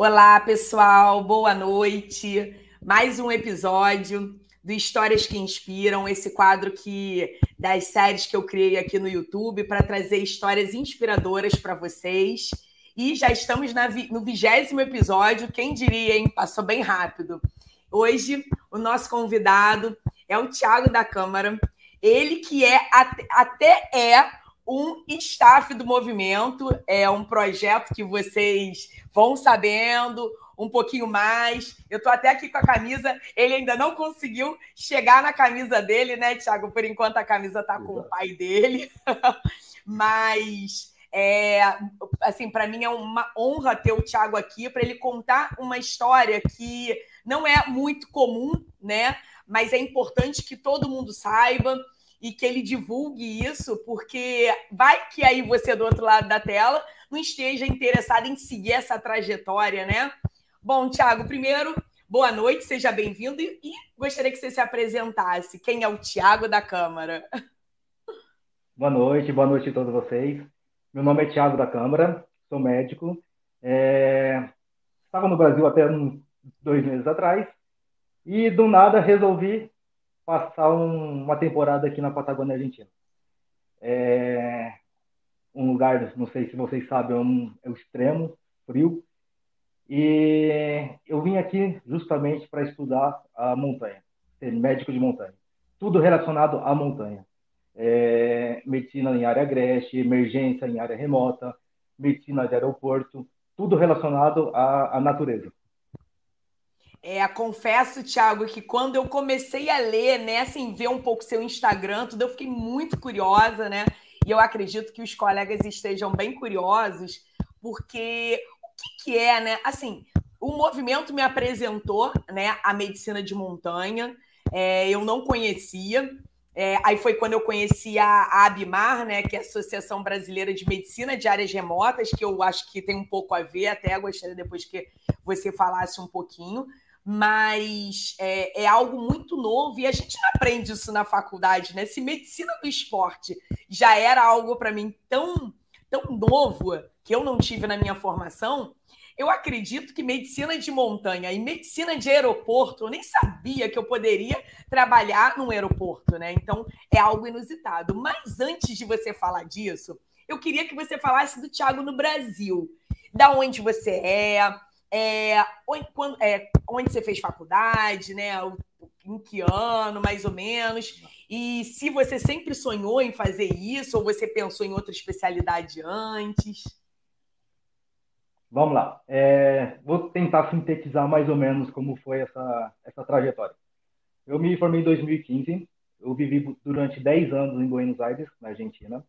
Olá, pessoal, boa noite. Mais um episódio do Histórias que Inspiram, esse quadro que das séries que eu criei aqui no YouTube para trazer histórias inspiradoras para vocês. E já estamos na, no vigésimo episódio, quem diria, hein? Passou bem rápido. Hoje, o nosso convidado é o Tiago da Câmara, ele que é até é um staff do movimento, é um projeto que vocês vão sabendo um pouquinho mais. Eu estou até aqui com a camisa, ele ainda não conseguiu chegar na camisa dele, né, Thiago? Por enquanto a camisa está com o pai dele. Mas é, assim, para mim é uma honra ter o Thiago aqui para ele contar uma história que não é muito comum, né? Mas é importante que todo mundo saiba e que ele divulgue isso, porque vai que aí você do outro lado da tela não esteja interessado em seguir essa trajetória, né? Bom, Tiago, primeiro, boa noite, seja bem-vindo e, gostaria que você se apresentasse. Quem é o Tiago da Câmara? Boa noite, boa noite a todos vocês. Meu nome é Tiago da Câmara, sou médico. É... Estava no Brasil até uns dois meses atrás e do nada resolvi passar um, uma temporada aqui na Patagônia Argentina. É um lugar, não sei se vocês sabem, é, um, é o extremo, frio. E eu vim aqui justamente para estudar a montanha, ser médico de montanha. Tudo relacionado à montanha. É, medicina em área agreste, emergência em área remota, medicina de aeroporto, tudo relacionado à, à natureza. É, confesso, Thiago, que quando eu comecei a ler, né, assim, ver um pouco seu Instagram, tudo, eu fiquei muito curiosa, né? E eu acredito que os colegas estejam bem curiosos, porque o que, que é, né? Assim, o movimento me apresentou, né, a medicina de montanha. É, eu não conhecia. É, aí foi quando eu conheci a, a Abimar, né, que é a Associação Brasileira de Medicina de Áreas Remotas, que eu acho que tem um pouco a ver, até gostaria depois que você falasse um pouquinho mas é, é, algo muito novo e a gente não aprende isso na faculdade, né? Se medicina do esporte já era algo para mim tão, tão novo que eu não tive na minha formação, eu acredito que medicina de montanha e medicina de aeroporto, eu nem sabia que eu poderia trabalhar num aeroporto, né? Então é algo inusitado. Mas antes de você falar disso, eu queria que você falasse do Thiago no Brasil. Da onde você é, é, quando, é, onde você fez faculdade, né? Em que ano, mais ou menos? E se você sempre sonhou em fazer isso, ou você pensou em outra especialidade antes? Vamos lá. É, vou tentar sintetizar mais ou menos como foi essa, essa trajetória. Eu me formei em 2015. Eu vivi durante 10 anos em Buenos Aires, na Argentina.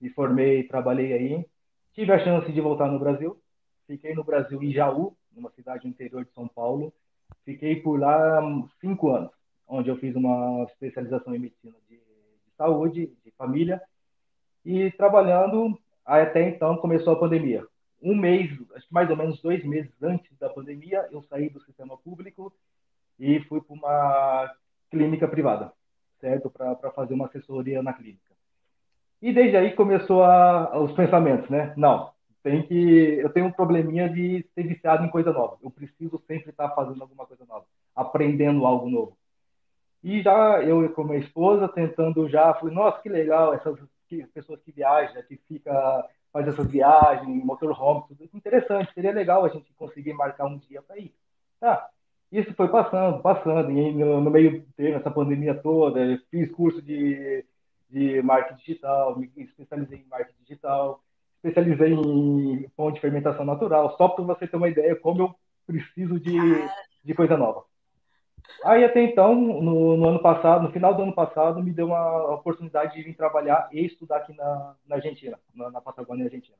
Me formei, trabalhei aí. Tive a chance de voltar no Brasil. Fiquei no Brasil em Jaú, numa cidade interior de São Paulo. Fiquei por lá cinco anos, onde eu fiz uma especialização em medicina de, de saúde, de família, e trabalhando até então começou a pandemia. Um mês, acho que mais ou menos dois meses antes da pandemia, eu saí do sistema público e fui para uma clínica privada, certo? Para fazer uma assessoria na clínica. E desde aí começou a, os pensamentos, né? Não, tem que eu tenho um probleminha de ser viciado em coisa nova. Eu preciso sempre estar fazendo alguma coisa nova, aprendendo algo novo. E já eu com minha esposa tentando já, falei, nossa, que legal essas pessoas que viajam, que fica faz essas viagens, motorhome, tudo interessante, seria legal a gente conseguir marcar um dia para ir. Tá. Isso foi passando, passando, e no, no meio termo, essa pandemia toda, fiz curso de, de marketing digital, me especializei em marketing digital, especializei em pão de fermentação natural, só para você ter uma ideia como eu preciso de, de coisa nova. Aí até então, no, no, ano passado, no final do ano passado, me deu uma oportunidade de vir trabalhar e estudar aqui na, na Argentina, na, na Patagônia Argentina.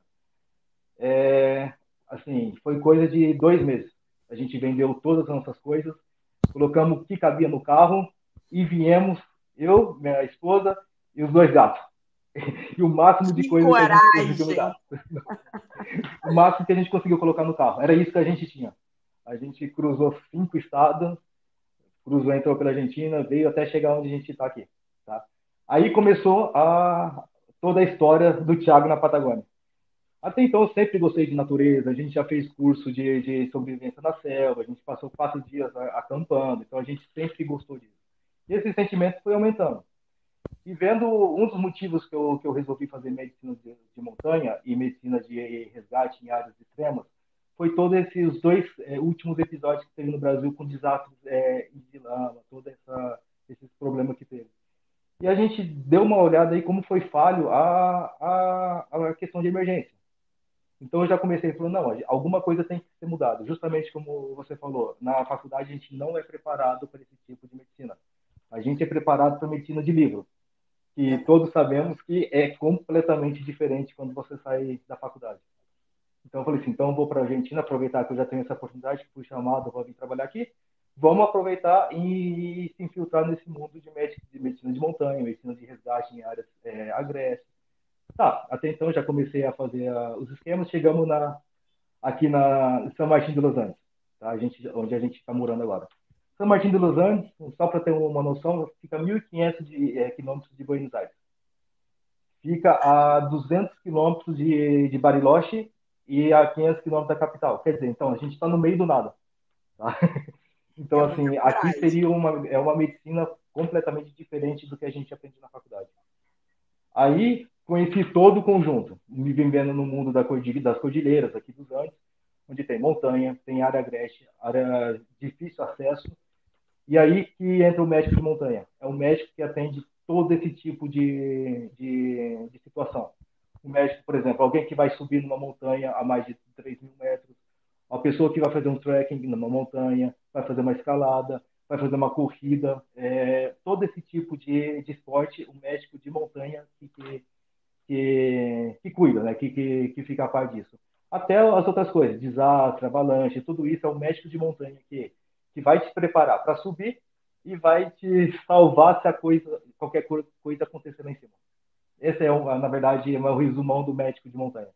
É, assim, foi coisa de dois meses. A gente vendeu todas as nossas coisas, colocamos o que cabia no carro e viemos, eu, minha esposa e os dois gatos. e o máximo de coisa que a gente conseguiu dar. o máximo que a gente conseguiu colocar no carro. Era isso que a gente tinha. A gente cruzou cinco estados, cruzou, entrou pela Argentina, veio até chegar onde a gente está aqui. Tá? Aí começou a, toda a história do Thiago na Patagônia. Até então, eu sempre gostei de natureza, a gente já fez curso de, de sobrevivência na selva, a gente passou quatro dias acampando, então a gente sempre gostou disso. E esse sentimento foi aumentando. E vendo um dos motivos que eu, que eu resolvi fazer medicina de, de montanha e medicina de resgate em áreas extremas, foi todos esses dois é, últimos episódios que teve no Brasil com desastres é, de lama, todo essa, esses problemas que teve. E a gente deu uma olhada aí como foi falho a, a, a questão de emergência. Então eu já comecei falando, não, alguma coisa tem que ser mudada. Justamente como você falou, na faculdade a gente não é preparado para esse tipo de medicina. A gente é preparado para medicina de livro, que todos sabemos que é completamente diferente quando você sai da faculdade. Então eu falei assim, então vou para a Argentina, aproveitar que eu já tenho essa oportunidade, fui chamado para vir trabalhar aqui, vamos aproveitar e se infiltrar nesse mundo de, de medicina de montanha, medicina de resgate em áreas é, agrestes. Tá, até então já comecei a fazer uh, os esquemas, chegamos na, aqui na São Martin de Los Angeles, tá? a gente, onde a gente está morando agora. São Martin de Los Angeles, só para ter uma noção, fica 1.500 de, é, quilômetros de Buenos Aires. Fica a 200 quilômetros de, de Bariloche e a 500 quilômetros da capital. Quer dizer, então, a gente está no meio do nada. Tá? Então, é assim, aqui seria uma, é uma medicina completamente diferente do que a gente aprende na faculdade. Aí, conheci todo o conjunto, me vivendo no mundo da cordilheira, das cordilheiras aqui dos Andes, onde tem montanha, tem área agreste, área difícil acesso, e aí que entra o médico de montanha. É o médico que atende todo esse tipo de, de, de situação. O médico, por exemplo, alguém que vai subir numa montanha a mais de 3 mil metros, uma pessoa que vai fazer um trekking numa montanha, vai fazer uma escalada, vai fazer uma corrida, é, todo esse tipo de, de esporte, o médico de montanha que, que, que, que cuida, né? que, que, que fica a par disso. Até as outras coisas, desastre, avalanche, tudo isso é o médico de montanha que, que vai te preparar para subir e vai te salvar se a coisa, qualquer coisa acontecer lá em cima. Esse é, na verdade, é o resumão do médico de montanha.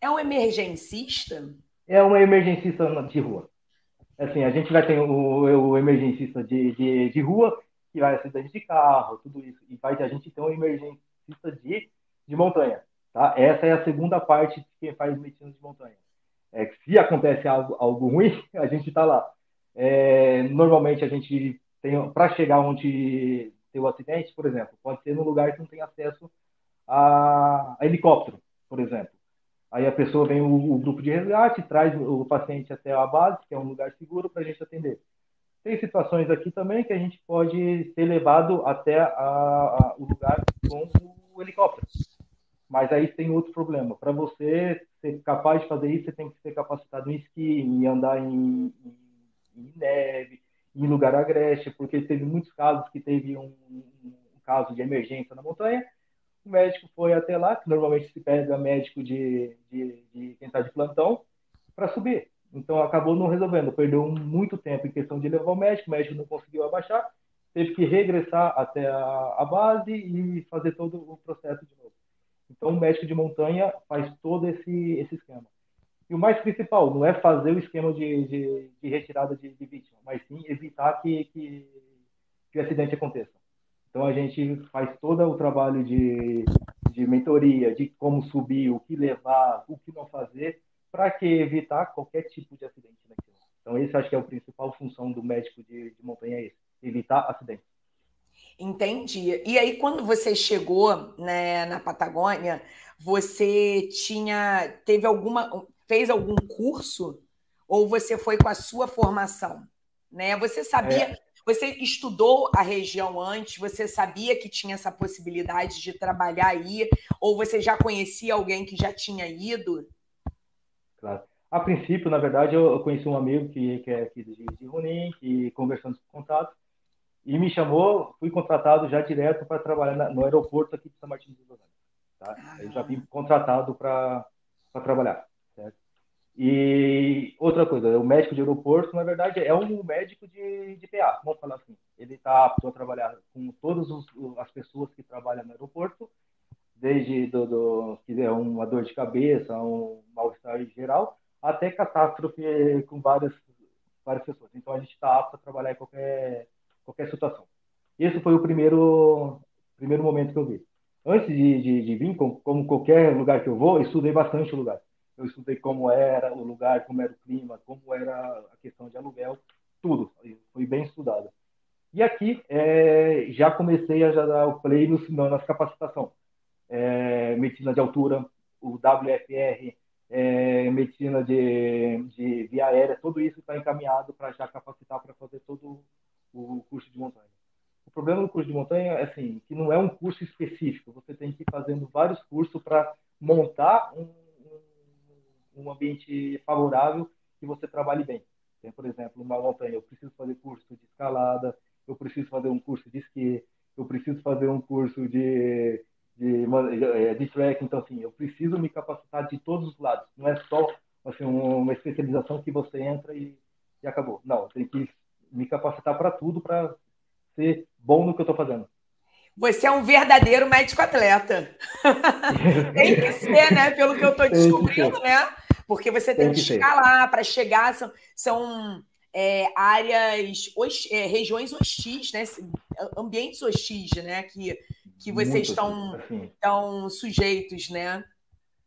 É um emergencista? é uma emergencista de rua. Assim, a gente vai ter o, o emergencista de, de, de rua, que vai acidente de carro, tudo isso. E vai, a gente tem um emergencista de, de montanha. Tá? Essa é a segunda parte de quem faz medicina de montanha. É que se acontece algo, algo ruim, a gente está lá. É, normalmente a gente tem, para chegar onde tem o acidente, por exemplo, pode ser num lugar que não tem acesso a, a helicóptero, por exemplo. Aí a pessoa vem o, o, grupo de resgate, traz o paciente até a base, que é um lugar seguro para a gente atender. Tem situações aqui também que a gente pode ser levado até a, a, o lugar com o helicóptero. Mas aí tem outro problema. Para você ser capaz de fazer isso, você tem que ser capacitado em esqui, em andar em, em, em neve, em lugar agreste, porque teve muitos casos que teve um, um caso de emergência na montanha o médico foi até lá, que normalmente se pega médico de, de, de quem está de plantão, para subir. Então acabou não resolvendo, perdeu muito tempo em questão de levar o médico, o médico não conseguiu abaixar, teve que regressar até a, a base e fazer todo o processo de novo. Então o médico de montanha faz todo esse, esse esquema. E o mais principal não é fazer o esquema de, de, de retirada de, de, vítima, mas sim evitar que, que, que o acidente aconteça. Então a gente faz todo o trabalho de, de mentoria, de como subir, o que levar, o que não fazer, para que evitar qualquer tipo de acidente naquilo. Então esse acho que é a principal função do médico de, de montanha, é esse, evitar acidentes. Entendi. E aí, quando você chegou né, na Patagônia, você tinha teve alguma fez algum curso ou você foi com a sua formação? Né? Você sabia é. Você estudou a região antes? Você sabia que tinha essa possibilidade de trabalhar aí? Ou você já conhecia alguém que já tinha ido? Claro. A princípio, na verdade, eu conheci um amigo que, que é aqui de, de Runim, que conversando com contato, e me chamou, fui contratado já direto para trabalhar na, no aeroporto aqui de São Martin de Los Tá? Ah. Eu já vim contratado para trabalhar. E outra coisa, o médico de aeroporto, na verdade, é um médico de, de PA, vamos falar assim. Ele está apto a trabalhar com todas as pessoas que trabalham no aeroporto, desde do, do, que é uma dor de cabeça, um mal-estar geral, até catástrofe com várias, várias pessoas. Então, a gente está apto a trabalhar em qualquer, qualquer situação. Esse foi o primeiro, primeiro momento que eu vi. antes de, de, de vir, como, qualquer lugar que eu vou, estudei bastante o lugar. Eu estudei como era o lugar, como era o clima, como era a questão de aluguel, tudo. Foi bem estudado. E aqui é, já comecei a já dar o play no, nas capacitação. É, medicina de altura, o WFR, é, medicina de, de via aérea, tudo isso está encaminhado para já capacitar para fazer todo o curso de montanha. O problema do curso de montanha é assim, que não é um curso específico. Você tem que ir fazendo vários cursos para montar um, um, ambiente favorável que você trabalhe bem. Tem, por exemplo, uma montanha, eu preciso fazer curso de escalada, eu preciso fazer um curso de esqui, eu preciso fazer um curso de, de, de, de track. Então, assim, eu preciso me capacitar de todos os lados. Não é só assim, uma especialização que você entra e, e acabou. Não, tem que me capacitar para tudo para ser bom no que eu estou fazendo. Você é um verdadeiro médico atleta. tem que ser, né? Pelo que eu estou descobrindo, né? Porque você tem, tem que, que escalar para chegar. São, são é, áreas, é, regiões hostis, né? Ambientes hostis, né? Que, que vocês Muito estão, assim. estão sujeitos, né?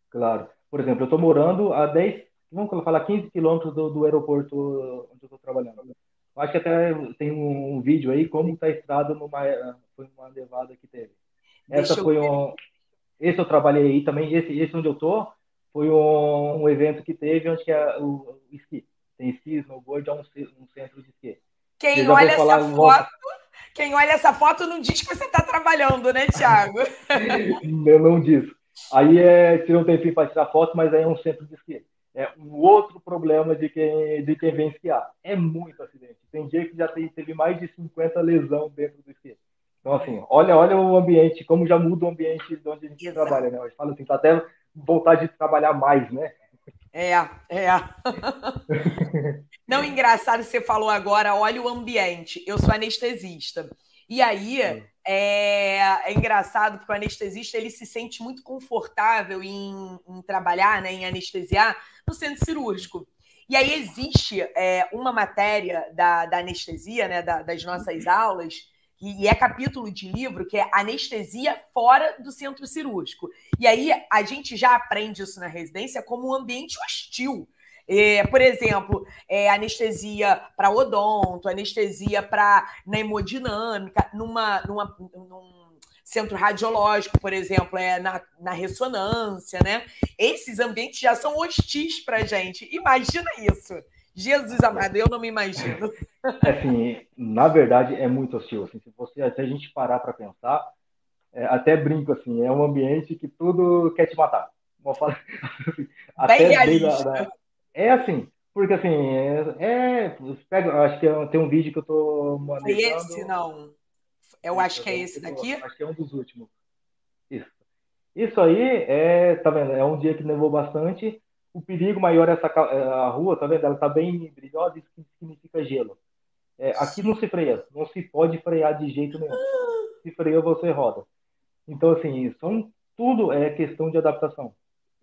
Claro. Por exemplo, eu estou morando a 10, vamos falar 15 quilômetros do, do aeroporto onde eu estou trabalhando. Acho que até tem um, vídeo aí como está a estrada numa foi uma nevada que teve. Essa foi um esse eu trabalhei aí também, esse esse onde eu tô foi um, um evento que teve onde que é o, esqui. Tem esqui, snowboard, é um, um centro de esqui. Quem olha essa foto, quem olha essa foto não diz que você está trabalhando, né, Thiago? eu não disse. Aí é, tira um tempinho para tirar foto, mas aí é um centro de esqui é um outro problema de quem, de quem vem esquiar. É muito acidente. Tem dia que já tem, teve mais de 50 lesão dentro do esqui. Então, assim, olha, olha o ambiente, como já muda o ambiente de onde a gente Exato. trabalha, né? A gente fala assim, tá até vontade de trabalhar mais, né? É, é. Não, engraçado, você falou agora, olha o ambiente. Eu sou anestesista. E aí, é. É, é, engraçado porque o anestesista ele se sente muito confortável em, em trabalhar, né, em anestesiar no centro cirúrgico. E aí existe é, uma matéria da, da anestesia, né, da, das nossas aulas, e, e, é capítulo de livro, que é anestesia fora do centro cirúrgico. E aí a gente já aprende isso na residência como um ambiente hostil. É, por exemplo, é, anestesia para odonto, anestesia para na hemodinâmica, numa, numa, num centro radiológico, por exemplo, é na, na ressonância, né? Esses ambientes já são hostis para a gente. Imagina isso. Jesus amado, eu não me imagino. É assim, na verdade, é muito hostil. Assim, se você até a gente parar para pensar, é, até brinco assim, é um ambiente que tudo quer te matar. Vou falar, assim, Bem realista. Da, é assim, porque assim, é, é pega, acho que é, tem um vídeo que eu tô mandando. Foi esse, não. Eu acho que é esse daqui. Acho que é um dos últimos. Isso. Isso aí é, tá vendo? É um dia que nevou bastante. O perigo maior é essa é, a rua, tá vendo? Ela tá bem brilhosa, isso significa gelo. É, aqui não se freia, não se pode frear de jeito nenhum. Se freia, você roda. Então, assim, são tudo é questão de adaptação. O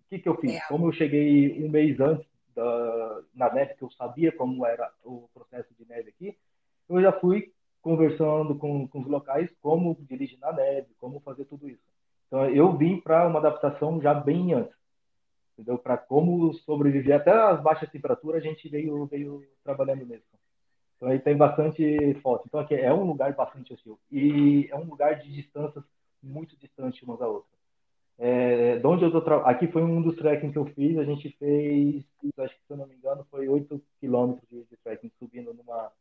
que, que eu fiz? É. Como eu cheguei um mês antes da, na neve, que eu sabia como era o processo de neve aqui, eu já fui conversando com, com os locais como dirigir na neve, como fazer tudo isso. Então, eu vim para uma adaptação já bem antes, entendeu? Para como sobreviver até as baixas temperaturas, a gente veio, veio trabalhando nisso. Então, aí tem bastante foto. Então, aqui é um lugar bastante hostil. E é um lugar de distâncias muito distantes umas da outra. É, de onde eu tô tra... Aqui foi um dos trekking que eu fiz. A gente fez, acho que se eu não me engano, foi 8 quilômetros de, de trekking subindo numa,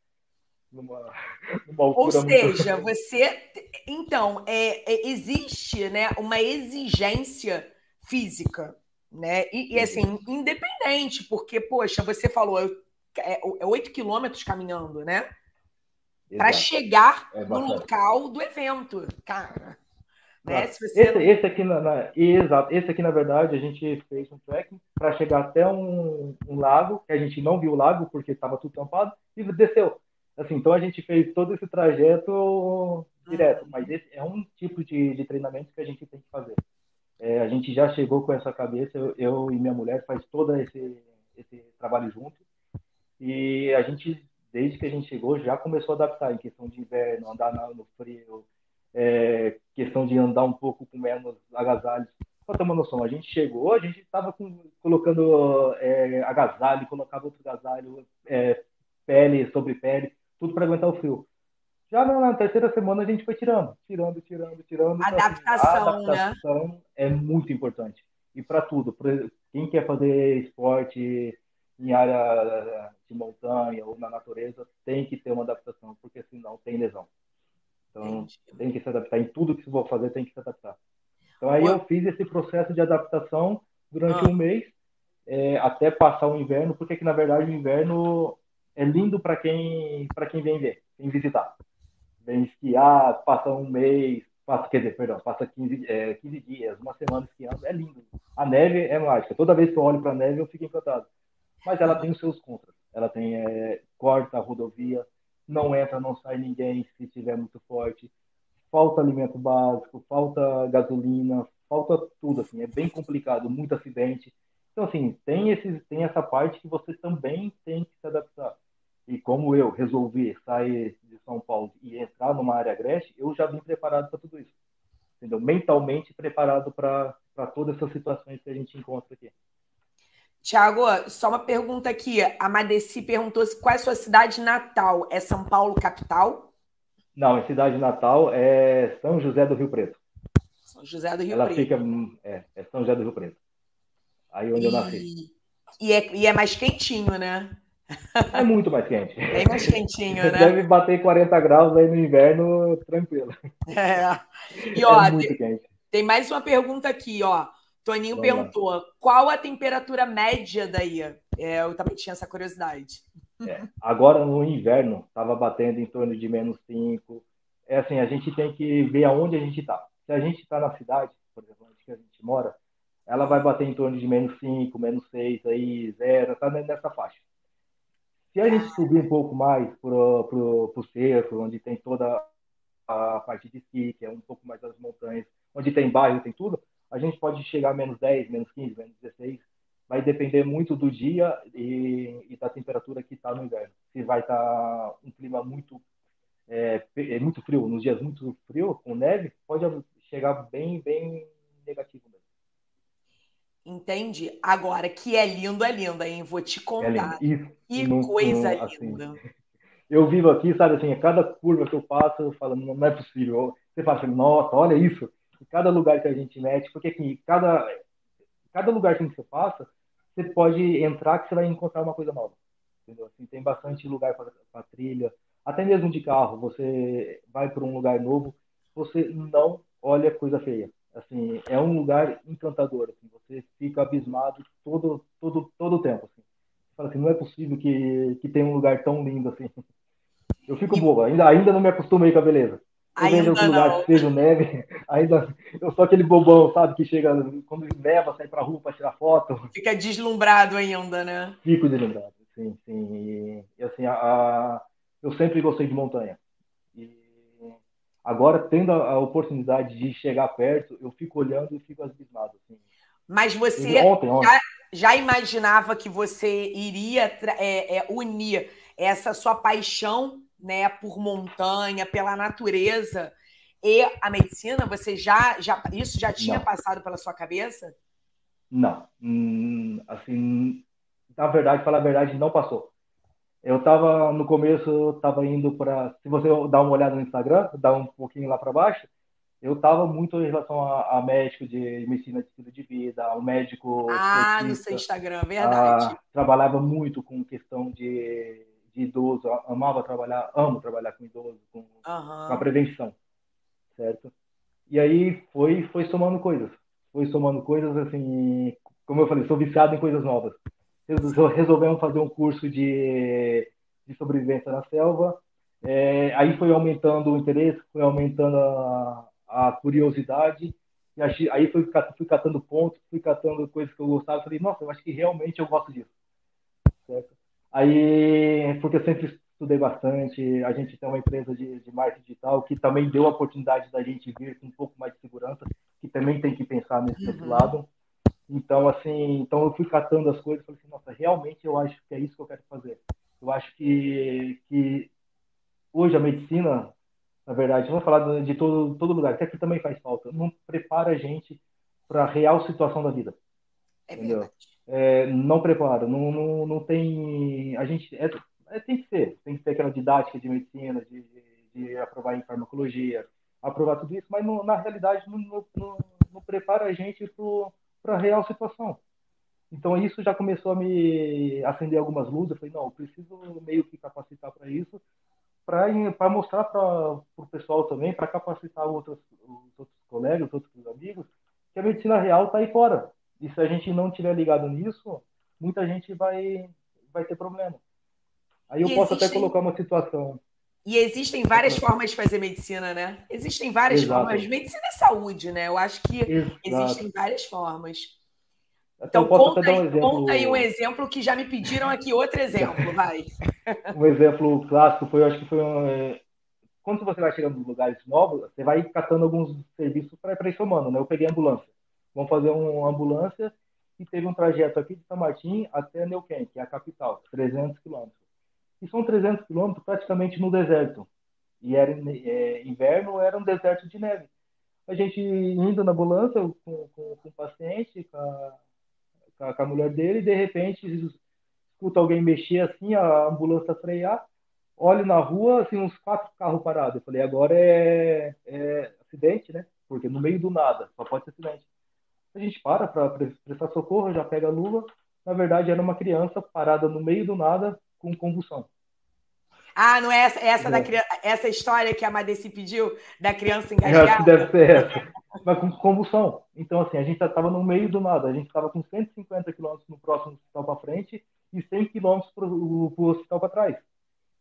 numa, numa. Ou seja, muito... você. Então, é, é, existe né, uma exigência física, né? E, e assim, independente, porque, poxa, você falou, é, é 8 quilômetros caminhando, né? Para chegar é no local do evento. Cara. Né? Esse, esse, aqui, na, na, exato, esse aqui, na verdade, a gente fez um trekking para chegar até um, um, lago, que a gente não viu o lago porque estava tudo tampado, e desceu. Assim, então a gente fez todo esse trajeto direto, mas esse é um tipo de, de treinamento que a gente tem que fazer. É, a gente já chegou com essa cabeça, eu, eu, e minha mulher faz todo esse, esse trabalho junto, e a gente, desde que a gente chegou, já começou a adaptar em questão de inverno, andar no frio, é, questão de andar um pouco com menos agasalhos. Para ter uma noção, a gente chegou, a gente estava colocando é, agasalho, colocava outro agasalho, é, pele sobre pele, tudo para aguentar o frio. Já na terceira semana a gente foi tirando, tirando, tirando, tirando. Adaptação, então, a adaptação né? é muito importante. E para tudo, pra quem quer fazer esporte em área de montanha ou na natureza, tem que ter uma adaptação, porque senão tem lesão. Então, Entendi. tem que se adaptar. Em tudo que você for fazer, tem que se adaptar. Então, aí eu fiz esse processo de adaptação durante ah. um mês, é, até passar o inverno, porque que, na verdade, o inverno é lindo para quem, quem vem ver, vem visitar vem esquiar, passa um mês, passa, quer dizer, perdão, passa 15, é, 15 dias, uma semana esquiando, é lindo. A neve é mágica. Toda vez que eu olho para a neve, eu fico encantado. Mas ela tem os seus contras. Ela tem é, corta a rodovia, não entra, não sai ninguém se estiver muito forte. Falta alimento básico, falta gasolina, falta tudo assim. É bem complicado, muito acidente. Então assim, tem esses, tem essa parte que você também tem que se adaptar. E como eu resolvi sair de São Paulo e entrar numa área agreste, eu já vim preparado para tudo isso. Entendeu? Mentalmente preparado para todas essas situações que a gente encontra aqui. Tiago, só uma pergunta aqui. A Madeci perguntou se qual é a sua cidade natal? É São Paulo, capital? Não, a cidade natal é São José do Rio Preto. São José do Rio Ela Preto. Fica, é, é São José do Rio Preto. Aí onde e... eu nasci. E é, e é mais quentinho, né? É muito mais quente. Bem mais quentinho, né? Deve bater 40 graus aí no inverno, tranquilo. É. E ó, é muito tem, quente. tem mais uma pergunta aqui, ó. Toninho Vamos perguntou: lá. qual a temperatura média daí? É, eu também tinha essa curiosidade. É, agora no inverno estava batendo em torno de menos 5. É assim, a gente tem que ver aonde a gente está. Se a gente está na cidade, por exemplo, onde que a gente mora, ela vai bater em torno de menos 5, menos 6, aí, zero, tá nessa faixa. Se a gente subir um pouco mais para o cerco, onde tem toda a parte de esqui, que é um pouco mais das montanhas, onde tem bairro, tem tudo, a gente pode chegar a menos 10, menos 15, menos 16. Vai depender muito do dia e, e da temperatura que está no inverno. Se vai estar tá um clima muito, é, é, muito frio, nos dias muito frio, com neve, pode chegar bem, bem negativo mesmo. Entende? Agora, que é lindo, é lindo, hein? Vou te contar. É Isso, que não, coisa não, assim, linda. Eu vivo aqui, sabe assim, a cada curva que eu passo, eu falo, não, é possível. Você fala assim, nossa, olha isso. Em cada lugar que a gente mete, porque assim, cada, cada lugar que você passa, você pode entrar que você vai encontrar uma coisa nova. Entendeu? Assim, tem bastante lugar para trilha, até mesmo de carro. Você vai para um lugar novo, você não olha coisa feia assim, é um lugar encantador, assim, você fica abismado todo, todo, todo o tempo, assim. Você fala assim, não é possível que, que tenha um lugar tão lindo, assim. Eu fico bobo, ainda, ainda não me acostumei com a beleza. Ainda outro lugar que seja neve, ainda, eu sou aquele bobão, sabe, que chega, quando neva, sai pra rua para tirar foto. Fica deslumbrado ainda, né? Fico deslumbrado, sim, sim. E, e assim, a, a, eu sempre gostei de montanha. Agora, tendo a, a, oportunidade de chegar perto, eu fico olhando e fico abismado. Assim. Mas você ontem, ontem. Já, já, imaginava que você iria é, é, unir essa sua paixão né, por montanha, pela natureza e a medicina? Você já, já isso já tinha Não. passado pela sua cabeça? Não, hum, assim, na verdade, falar a verdade, não passou. Eu estava no começo, estava indo para. Se você dar uma olhada no Instagram, dar um pouquinho lá para baixo, eu estava muito em relação a, a, médico de medicina de estilo de vida, um médico. Ah, no seu Instagram, verdade. A, trabalhava muito com questão de, de idoso, amava trabalhar, amo trabalhar com idoso, com, uhum. com a prevenção, certo? E aí foi, foi somando coisas, foi somando coisas assim, como eu falei, sou viciado em coisas novas resolvemos fazer um curso de, de sobrevivência na selva. É, aí foi aumentando o interesse, foi aumentando a, a curiosidade. E aí fui, fui catando pontos, fui catando coisas que eu gostava. Falei, nossa, eu acho que realmente eu gosto disso. Certo? Aí, porque eu sempre estudei bastante, a gente tem uma empresa de, de marketing digital que também deu a oportunidade da gente vir com um pouco mais de segurança, que também tem que pensar nesse uhum. outro lado. Então, assim, então eu fui catando as coisas e falei assim, nossa, realmente eu acho que é isso que eu quero fazer. Eu acho que, que hoje a medicina na verdade, vamos falar de todo, todo lugar, que aqui também faz falta, não prepara a gente para a real situação da vida. É entendeu? É, não prepara, não, não, não tem. A gente. É, é, tem que ser, tem que ter aquela didática de medicina, de, de, de aprovar em farmacologia, aprovar tudo isso, mas na realidade não, não, não, prepara a gente para a real situação. Então isso já começou a me acender algumas luzes. Eu falei, não, eu preciso meio que capacitar para isso, para mostrar para o pessoal também, para capacitar outros, os outros colegas, os outros amigos, que a medicina real está aí fora. E se a gente não tiver ligado nisso, muita gente vai, vai ter problema. Aí eu e posso existem... até colocar uma situação. E existem várias formas de fazer medicina, né? Existem várias Exato. formas. Medicina é saúde, né? Eu acho que Exato. existem várias formas. Então, conta, um aí, conta, aí, um exemplo que já me pediram aqui outro exemplo, vai. um exemplo clássico foi, eu acho que foi um, é, quando você vai chegando em lugares novos, você vai catando alguns serviços para ir somando, né? Eu peguei ambulância. Vamos fazer uma ambulância e teve um trajeto aqui de São Martim até Neuquén, que é a capital, 300 quilômetros. E são 300 quilômetros praticamente no deserto. E era é, inverno, era um deserto de neve. A gente indo na ambulância com, com, com o paciente, com a com a mulher dele, e de repente escuta alguém mexer assim, a ambulância frear, olha na rua, assim, uns quatro carros parados. Eu falei, agora é, é acidente, né? Porque no meio do nada, só pode ser acidente. A gente para para prestar socorro, já pega a luva. Na verdade, era uma criança parada no meio do nada com convulsão. Ah, não é essa, essa, é. Da, essa história que a Madeci pediu da criança engasgada? Acho que deve ser essa. Mas com convulsão. Então, assim, a gente estava no meio do nada. A gente estava com 150 quilômetros no próximo hospital para frente e 100 quilômetros para o hospital para trás.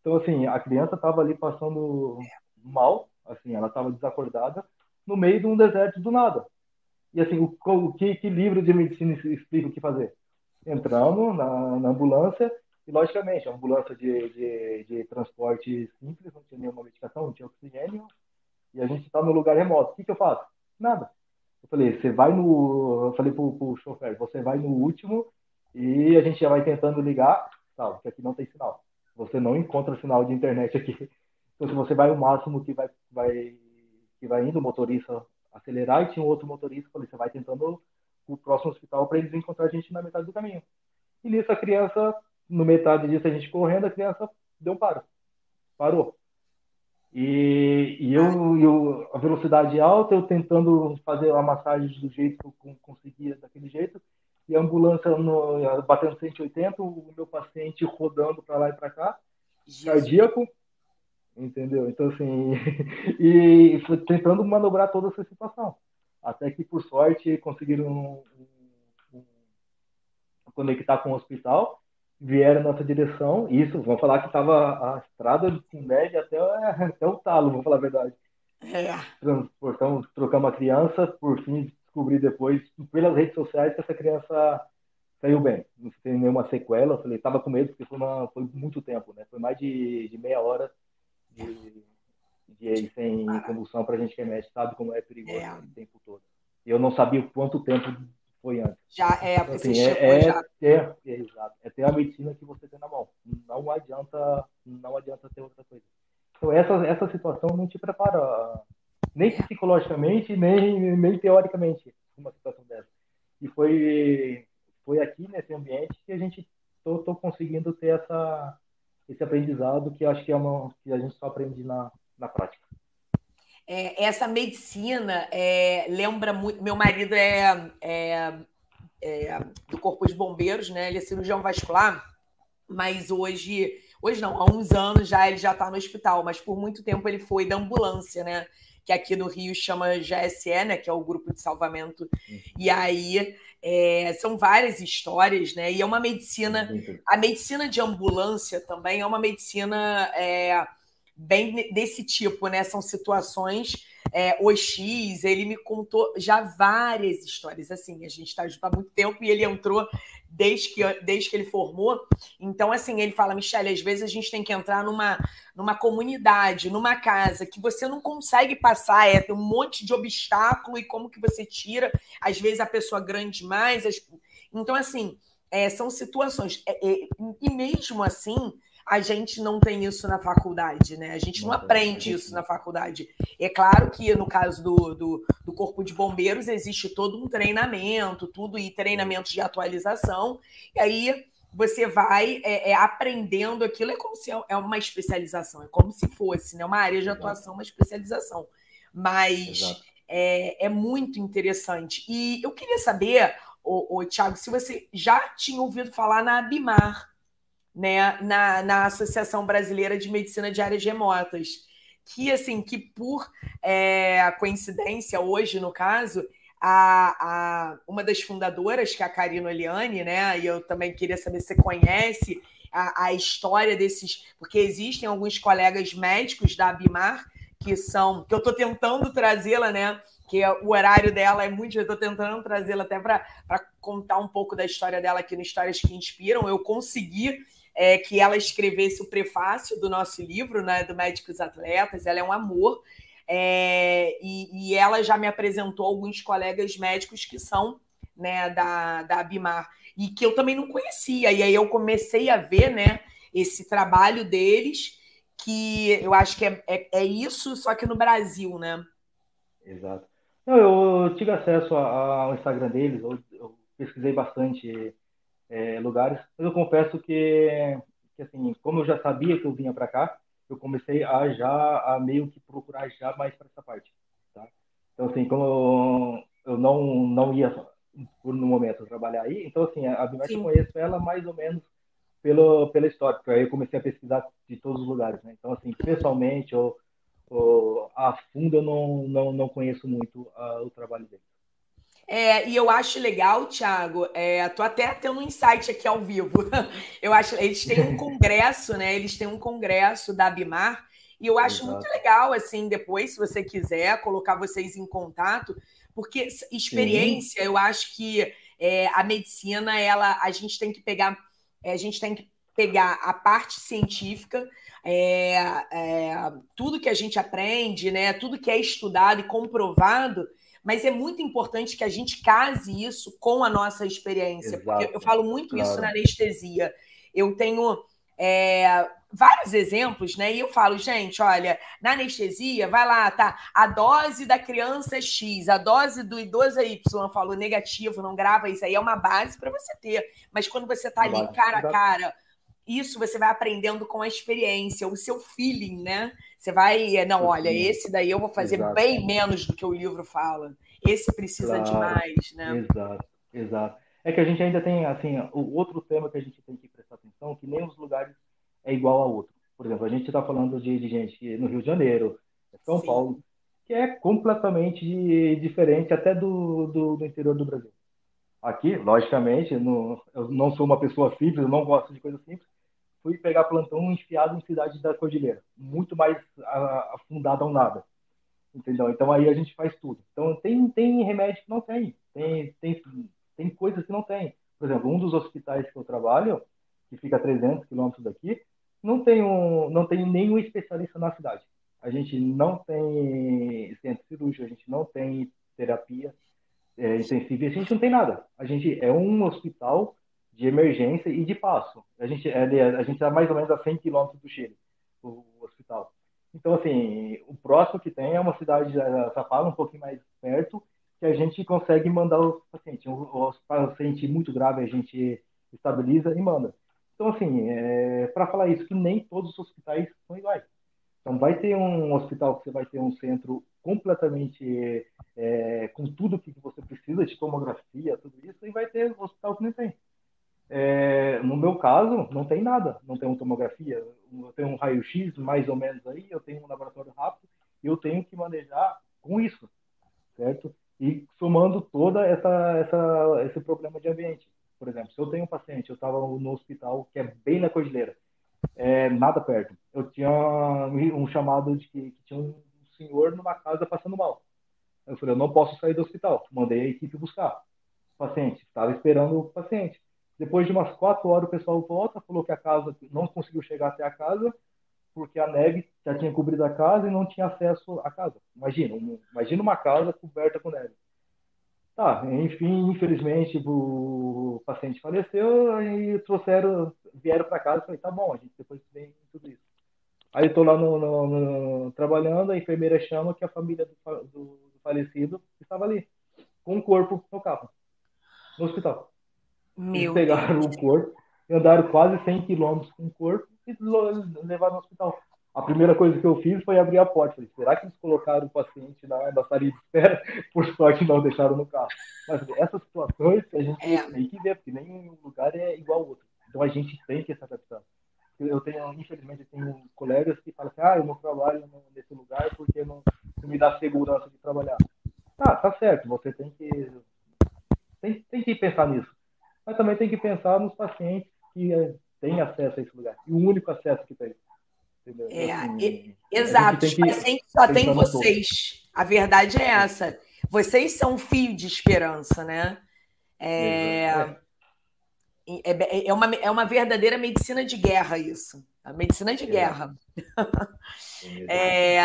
Então, assim, a criança estava ali passando mal, assim, ela estava desacordada, no meio de um deserto do nada. E, assim, o, o que, que livro de medicina explica o que fazer? Entramos na, na ambulância e, logicamente, a ambulância de, de, de, transporte simples, não tinha nenhuma medicação, não tinha oxigênio, e a gente está no lugar remoto. O que, que eu faço? Nada. Eu falei, você vai no. Eu falei pro, pro chofer, você vai no último e a gente já vai tentando ligar, tal, porque aqui não tem sinal. Você não encontra sinal de internet aqui. Então, se você vai o máximo que vai, vai, que vai indo o motorista acelerar e tinha um outro motorista, falei, você vai tentando o próximo hospital para eles encontrar a gente na metade do caminho. E nisso a criança no metade disso a gente correndo, a criança deu um paro. Parou. E, e eu, eu, a velocidade alta, eu tentando fazer a massagem do jeito que eu conseguia, daquele jeito, e a ambulância no, batendo 180, o meu paciente rodando para lá e para cá, Jesus. cardíaco, entendeu? Então, assim, e tentando manobrar toda essa situação. Até que, por sorte, conseguiram um, um, um, conectar com o hospital vieram na nossa direção. Isso, vamos falar que estava a estrada com neve até, até o talo, vamos falar a verdade. É. Transportamos, trocamos a criança, por fim descobri depois, pelas redes sociais, que essa criança saiu bem. Não tem nenhuma sequela. Eu falei, estava com medo, porque foi, uma, foi muito tempo, né? Foi mais de, de meia hora de, de sem condução para a gente que é médico, sabe como é perigoso é. o tempo todo. Eu não sabia quanto tempo foi antes. Já é, porque assim, é, é, já. É, é, exato. É ter a medicina que você tem na mão. Não adianta, não adianta ter outra coisa. Então essa, essa situação não te prepara nem psicologicamente, nem, nem teoricamente uma situação dessa. E foi, foi aqui nesse ambiente que a gente tô, tô conseguindo ter essa, esse aprendizado que acho que é uma que a gente só aprende na, na prática. É, essa medicina é, lembra muito. Meu marido é, é, é, do Corpo de Bombeiros, né? Ele é cirurgião vascular, mas hoje, hoje não, há uns anos já ele já está no hospital, mas por muito tempo ele foi da ambulância, né? Que aqui no Rio chama GSE, né? Que é o grupo de salvamento. E aí é, são várias histórias, né? E é uma medicina. A medicina de ambulância também é uma medicina. É, bem desse tipo, né? São situações é, OX, ele me contou já várias histórias, assim, a gente está junto há muito tempo e ele entrou desde que, desde que ele formou. Então, assim, ele fala, Michelle, às vezes a gente tem que entrar numa, numa comunidade, numa casa, que você não consegue passar, é tem um monte de obstáculo e como que você tira, às vezes a pessoa grande demais. As... Então, assim, é, são situações. É, é, e mesmo assim, a gente não tem isso na faculdade, né? A gente não, aprende isso na faculdade. É claro que no caso do, do, do, Corpo de Bombeiros existe todo um treinamento, tudo e treinamentos de atualização, e aí você vai é, é, aprendendo aquilo, é como se é, é uma especialização, é como se fosse né, uma área de atuação, uma especialização. Mas é, é, muito interessante. E eu queria saber, o, o Tiago, se você já tinha ouvido falar na Abimar, né, na, na Associação Brasileira de Medicina de Áreas Remotas, que assim, que por é, coincidência hoje, no caso, a, a, uma das fundadoras, que é a Karina Oliane, né? E eu também queria saber se você conhece a, a história desses, porque existem alguns colegas médicos da Abimar que são, que eu estou tentando trazê-la, né? Que é, o horário dela é muito, eu estou tentando trazê-la até para contar um pouco da história dela aqui no Histórias que Inspiram. Eu consegui é, que ela escrevesse o prefácio do nosso livro, né, do Médicos Atletas. Ela é um amor. É, e, e, ela já me apresentou alguns colegas médicos que são né, da, da Abimar e que eu também não conhecia. E aí eu comecei a ver né, esse trabalho deles, que eu acho que é, é, é isso, só que no Brasil, né? Exato. Eu tive acesso ao Instagram deles, eu, eu pesquisei bastante é, lugares. Mas eu confesso que, que, assim, como eu já sabia que eu vinha para cá, eu comecei a já a meio que procurar já mais para essa parte, tá? Então assim, como eu, eu não não ia por no momento trabalhar aí, então assim, a Bimet eu conheço ela mais ou menos pelo pela história, porque aí eu comecei a pesquisar de todos os lugares, né? Então assim, pessoalmente ou, ou a fundo eu não não, não conheço muito uh, o trabalho dele. É, e eu acho legal, Thiago, é, tô até tendo um insight aqui ao vivo. Eu acho, eles têm um congresso, né? Eles têm um congresso da Bimar, e eu acho Exato. muito legal, assim, depois, se você quiser, colocar vocês em contato, porque experiência, Sim. eu acho que é, a medicina, ela, a gente tem que pegar, é, a gente tem que pegar a parte científica, é, é, tudo que a gente aprende, né? Tudo que é estudado e comprovado mas é muito importante que a gente case isso com a nossa experiência, Exato. porque eu falo muito claro. isso na anestesia. Eu tenho é, vários exemplos, né? E eu falo, gente, olha, na anestesia, vai lá, tá? A dose da criança é X, a dose do idoso é Y. Eu falo negativo, não grava isso aí, é uma base para você ter. Mas quando você tá ali cara a cara, isso você vai aprendendo com a experiência, o seu feeling, né? Você vai, não, olha, esse daí eu vou fazer exato. bem menos do que o livro fala. Esse precisa claro. de mais, né? Exato, exato. É que a gente ainda tem, assim, o outro tema que a gente tem que prestar atenção, que nem os lugares é igual a outro. Por exemplo, a gente está falando de, de, gente no Rio de Janeiro, São Sim. Paulo, que é completamente diferente até do, do, do, interior do Brasil. Aqui, logicamente, no, eu não sou uma pessoa simples, eu não gosto de coisas simples, fui pegar plantão enfiado em cidade da Cordilheira, muito mais afundado ao nada. Entendeu? Então aí a gente faz tudo. Então tem, tem remédio que não tem, tem, tem, tem coisas que não tem. Por exemplo, um dos hospitais que eu trabalho, que fica a 300 quilômetros daqui, não tem, um, não tem nenhum especialista na cidade. A gente não tem centro cirúrgico, a gente não tem terapia é, intensiva, a gente não tem nada. A gente é um hospital de emergência e de passo. A gente é, a gente está mais ou menos a 100 quilômetros do Chile, o, hospital. Então, assim, o próximo que tem é uma cidade de Zapala, um pouquinho mais perto, que a gente consegue mandar o paciente. O, paciente muito grave a gente estabiliza e manda. Então, assim, é, para falar isso, que nem todos os hospitais são iguais. Então, vai ter um hospital que você vai ter um centro completamente é, com tudo que você precisa de tomografia, tudo isso, e vai ter um hospital que não tem. Meu caso, não tem nada. Não tem uma tomografia. Eu tenho um raio-x, mais ou menos aí, eu tenho um laboratório rápido, eu tenho que manejar com isso, certo? E somando toda essa, essa esse problema de ambiente. Por exemplo, se eu tenho um paciente, eu estava no hospital que é bem na cordilheira, é, nada perto. Eu tinha um chamado de que, que tinha um senhor numa casa passando mal. Eu falei, eu não posso sair do hospital. Mandei a equipe buscar o paciente. Estava esperando o paciente. Depois de umas quatro horas, o pessoal volta, falou que a casa não conseguiu chegar até a casa porque a neve já tinha cobrido a casa e não tinha acesso à casa. Imagina, imagina uma casa coberta com neve. Tá, enfim, infelizmente o paciente faleceu e trouxeram, vieram para casa e falei, tá bom, a gente depois vem tudo isso. Aí tô lá no, no, no, trabalhando, a enfermeira chama que a família do, do, do falecido estava ali, com o corpo no carro, no hospital. Meu pegaram Deus. o corpo, andaram quase 100 quilômetros com o corpo e levaram no hospital. A primeira coisa que eu fiz foi abrir a porta. Falei, será que eles colocaram o paciente na, na de espera? Por sorte, não deixaram no carro. Mas essas situações a gente é. tem que ver, porque nenhum lugar é igual ao outro. Então a gente tem que se adaptar. Eu tenho, infelizmente, eu tenho colegas que falam assim, ah, eu não trabalho nesse lugar porque não, não me dá segurança de trabalhar. Tá, tá certo, você tem que, tem, tem que pensar nisso. Mas também tem que pensar nos pacientes que é, têm acesso a esse lugar. E o único acesso que tem. É, assim, exato, os pacientes só tem vocês. A verdade é essa. Vocês são um fio de esperança, né? É, é, é, é, uma, é uma verdadeira medicina de guerra, isso. A medicina de guerra. É,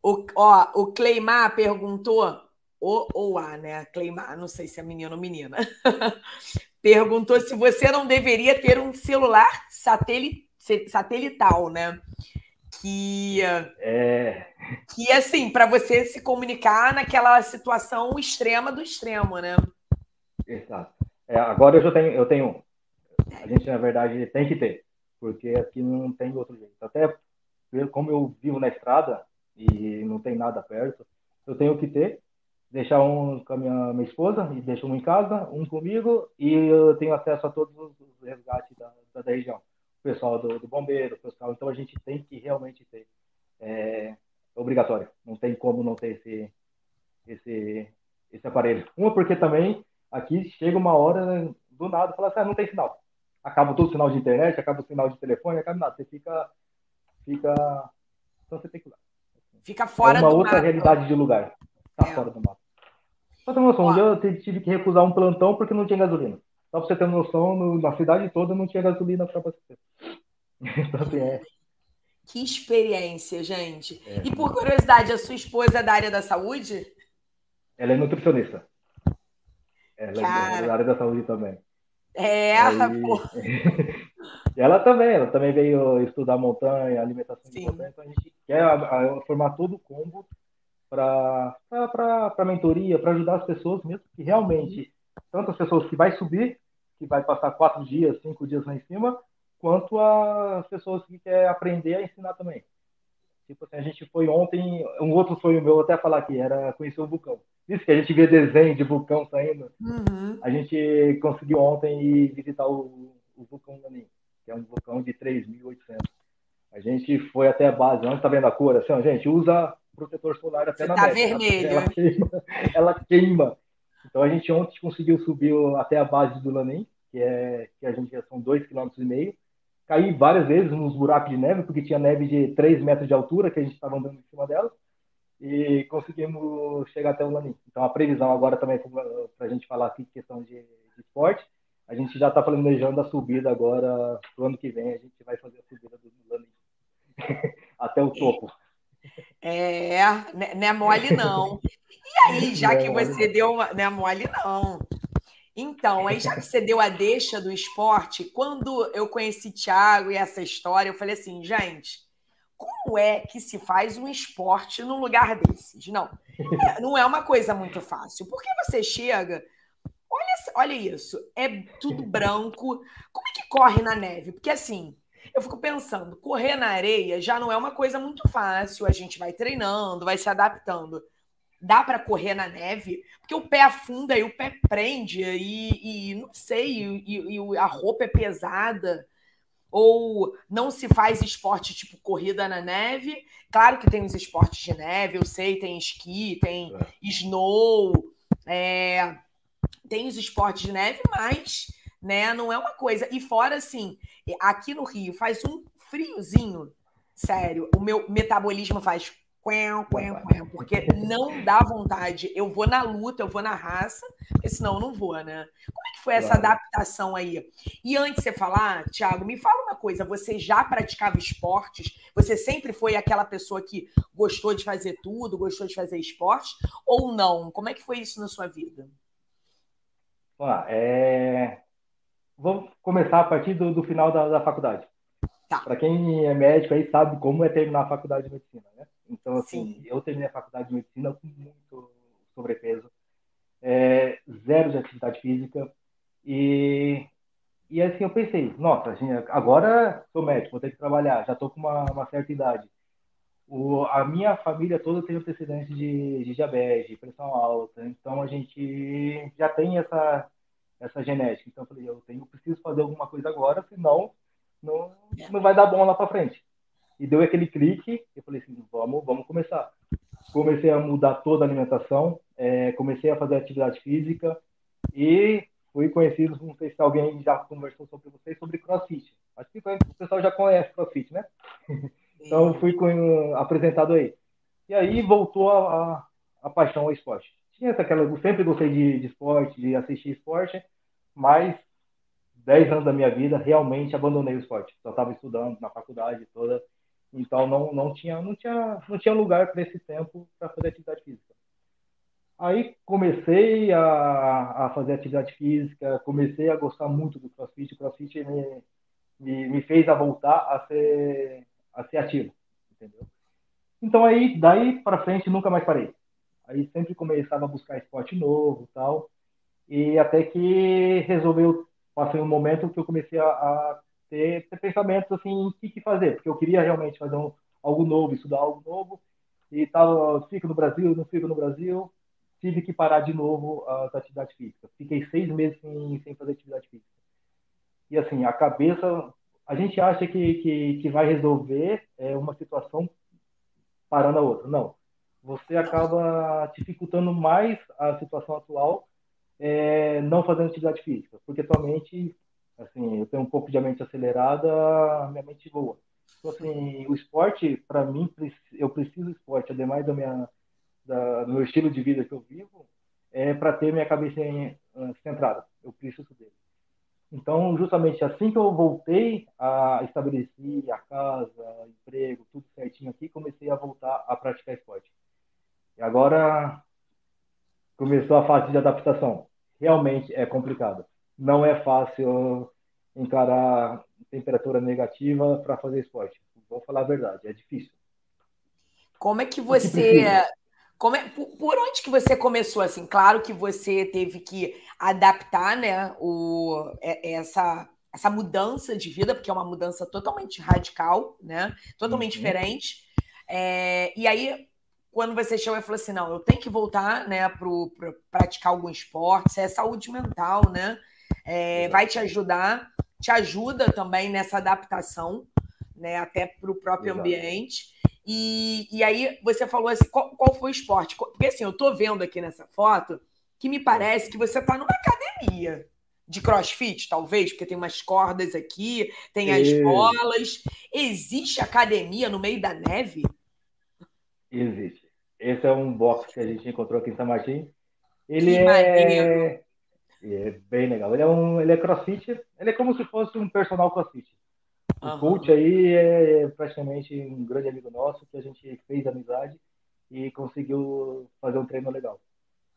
o, ó, o Cleimar perguntou, ou, ou a, né? Cleimar, não sei se é menino ou menina. perguntou se você não deveria ter um celular satélite satelital, né? Que, é... que assim, para você se comunicar naquela situação extrema do extremo, né? Exato. É, agora eu já tenho, eu tenho. A gente, na verdade, tem que ter, porque aqui não tem outro jeito. Até como eu vivo na estrada e não tem nada perto, eu tenho que ter, deixar um com a minha, minha esposa, e deixo um em casa, um comigo, e eu tenho acesso a todos os resgates da, da, da região pessoal do, do bombeiro, pessoal. Então a gente tem que realmente ter. É, obrigatório. Não tem como não ter esse, esse, esse aparelho. Uma, porque também aqui chega uma hora do nada fala assim, ah, não tem sinal. Acaba todo o sinal de internet, acaba o sinal de telefone, acaba nada. Você fica. fica... Então você tem que ir lá. Fica fora é uma outra mapa. realidade de lugar. Tá é. fora do mapa. Só tem noção, um dia eu tive que recusar um plantão porque não tinha gasolina. Só para você ter noção, no, na cidade toda não tinha gasolina para abastecer. Então, assim, é. Que experiência, gente. É. E por curiosidade, a sua esposa é da área da saúde? Ela é nutricionista. Ela Cara... é da área da saúde também. É, Aí... pô. ela também, ela também veio estudar montanha, alimentação Sim. de montanha, então a gente quer a, a, formar todo o combo para a mentoria, para ajudar as pessoas mesmo, que realmente, tanto as pessoas que vai subir que vai passar quatro dias, cinco dias lá em cima, quanto as pessoas que querem aprender a ensinar também. Tipo assim, a gente foi ontem, um outro sonho meu, até falar aqui, era conhecer o vulcão. Isso que a gente vê desenho de vulcão saindo. Uhum. A gente conseguiu ontem ir visitar o, o vulcão Lanin, que é um vulcão de 3.800. A gente foi até a base, onde está vendo a cor? Assim, ó, gente, usa protetor solar até Você na tá neve. vermelho. Ela, queima, ela queima. Então a gente ontem conseguiu subir até a base do Lanin, que é que a gente já são dois quilômetros e meio. Caí várias vezes nos buracos de neve, porque tinha neve de 3 metros de altura, que a gente estava andando em cima dela, e conseguimos chegar até o Lanin. Então a previsão agora também para a gente falar aqui questão de, de esporte, a gente já está planejando a subida agora, pro ano que vem a gente vai fazer a subida do Lanin até o topo. É, né, não é mole não. E aí, já que você deu uma. Não é mole não. Então, aí já que você deu a deixa do esporte, quando eu conheci Thiago e essa história, eu falei assim, gente, como é que se faz um esporte num lugar desses? Não, é, não é uma coisa muito fácil. Porque você chega, olha, olha isso, é tudo branco. Como é que corre na neve? Porque assim, eu fico pensando, correr na areia já não é uma coisa muito fácil. A gente vai treinando, vai se adaptando dá para correr na neve, porque o pé afunda e o pé prende, e, e não sei, e, e, a roupa é pesada, ou não se faz esporte tipo corrida na neve. Claro que tem os esportes de neve, eu sei, tem esqui, tem é. snow, é, tem os esportes de neve, mas né, não é uma coisa. E fora, assim, aqui no Rio faz um friozinho, sério, o meu metabolismo faz Quen, quen, quen, porque não dá vontade. Eu vou na luta, eu vou na raça, porque senão eu não vou, né? Como é que foi essa adaptação aí? E antes de você falar, Thiago, me fala uma coisa: você já praticava esportes? Você sempre foi aquela pessoa que gostou de fazer tudo, gostou de fazer esporte? Ou não? Como é que foi isso na sua vida? Ah, é... vamos começar a partir do, do final da, da faculdade. Tá. Para quem é médico aí sabe como é terminar a faculdade de medicina, né? Então, assim, Sim. eu terminei a faculdade de medicina com muito sobrepeso, é, zero de atividade física e e assim eu pensei, nossa, assim, agora sou médico, vou ter que trabalhar, já estou com uma, uma, certa idade. O, a minha família toda tem antecedentes de, de diabetes, de pressão alta, então a gente já tem essa, essa genética. Então eu falei, eu tenho, preciso fazer alguma coisa agora, senão não, não vai dar bom lá para frente. E deu aquele clique, eu falei assim, vamos, vamos começar. Comecei a mudar toda a alimentação, é, comecei a fazer atividade física e fui conhecido, não sei se alguém já conversou sobre vocês, sobre CrossFit. Acho que o pessoal já conhece CrossFit, né? então fui com, apresentado aí. E aí voltou a, a, a, paixão ao esporte. Tinha aquela, sempre gostei de, de esporte, de assistir esporte, mas 10 anos da minha vida realmente abandonei o esporte. Só estava estudando na faculdade toda, então não, não tinha não tinha não tinha lugar para esse tempo para fazer atividade física. Aí comecei a, a fazer atividade física, comecei a gostar muito do CrossFit. O CrossFit me, me, me fez a voltar a ser, a ser ativo, entendeu? Então aí, daí para frente, nunca mais parei. Aí sempre começava a buscar esporte novo tal. E até que resolveu, passei um momento que eu comecei a, a ter, ter, pensamentos assim, o que, que, fazer, porque eu queria realmente fazer um, algo novo, estudar algo novo. E tava, fico no Brasil, não fico no Brasil tive que parar de novo a atividade física. Fiquei seis meses sem, sem fazer atividade física. E assim, a cabeça, a gente acha que, que, que vai resolver é, uma situação parando a outra. Não. Você acaba dificultando mais a situação atual é, não fazendo atividade física, porque tua mente, assim, eu tenho um pouco de mente acelerada, minha mente voa. Então, assim, o esporte, para mim, eu preciso do esporte, ademais da minha da, do meu estilo de vida que eu vivo, é para ter minha cabeça uh, centrada. Eu preciso dele. Então, justamente assim que eu voltei a estabelecer a casa, emprego, tudo certinho aqui, comecei a voltar a praticar esporte. E agora começou a fase de adaptação. Realmente é complicado. Não é fácil encarar temperatura negativa para fazer esporte. Vou falar a verdade, é difícil. Como é que você como é, por, por, onde que você começou assim? Claro que você teve que adaptar, né, o, é, essa essa mudança de vida, porque é uma mudança totalmente radical, né? Totalmente uhum. diferente. É, e aí, quando você chegou e falou assim, não, eu tenho que voltar, né, para praticar algum esporte, isso é saúde mental, né? É, vai te ajudar, te ajuda também nessa adaptação, né, até para o próprio Exato. ambiente. E, e aí você falou assim, qual, qual foi o esporte? Porque assim, eu tô vendo aqui nessa foto que me parece que você tá numa academia de crossfit, talvez, porque tem umas cordas aqui, tem as é. bolas. Existe academia no meio da neve? Existe. Esse é um box que a gente encontrou aqui em São Martin. Ele é... é bem legal. Ele é um, ele é crossfit. Ele é como se fosse um personal crossfit. O uhum. Coach aí é praticamente um grande amigo nosso que a gente fez amizade e conseguiu fazer um treino legal.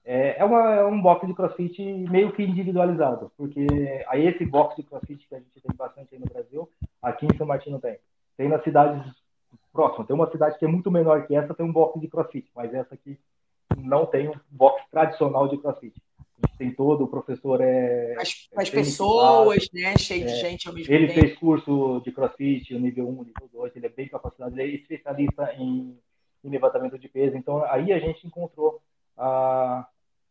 É, é, uma, é um box de crossfit meio que individualizado, porque aí esse box de crossfit que a gente tem bastante aí no Brasil, aqui em São Martin não tem. Tem nas cidades próximas, tem uma cidade que é muito menor que essa, tem um box de crossfit, mas essa aqui não tem um box tradicional de crossfit tem todo, o professor é. As, é as pessoas, né? Cheio é, de gente ao mesmo ele tempo. Ele fez curso de crossfit, nível 1, nível 2, ele é bem capacitado, ele é especialista em, em levantamento de peso. Então, aí a gente encontrou ah,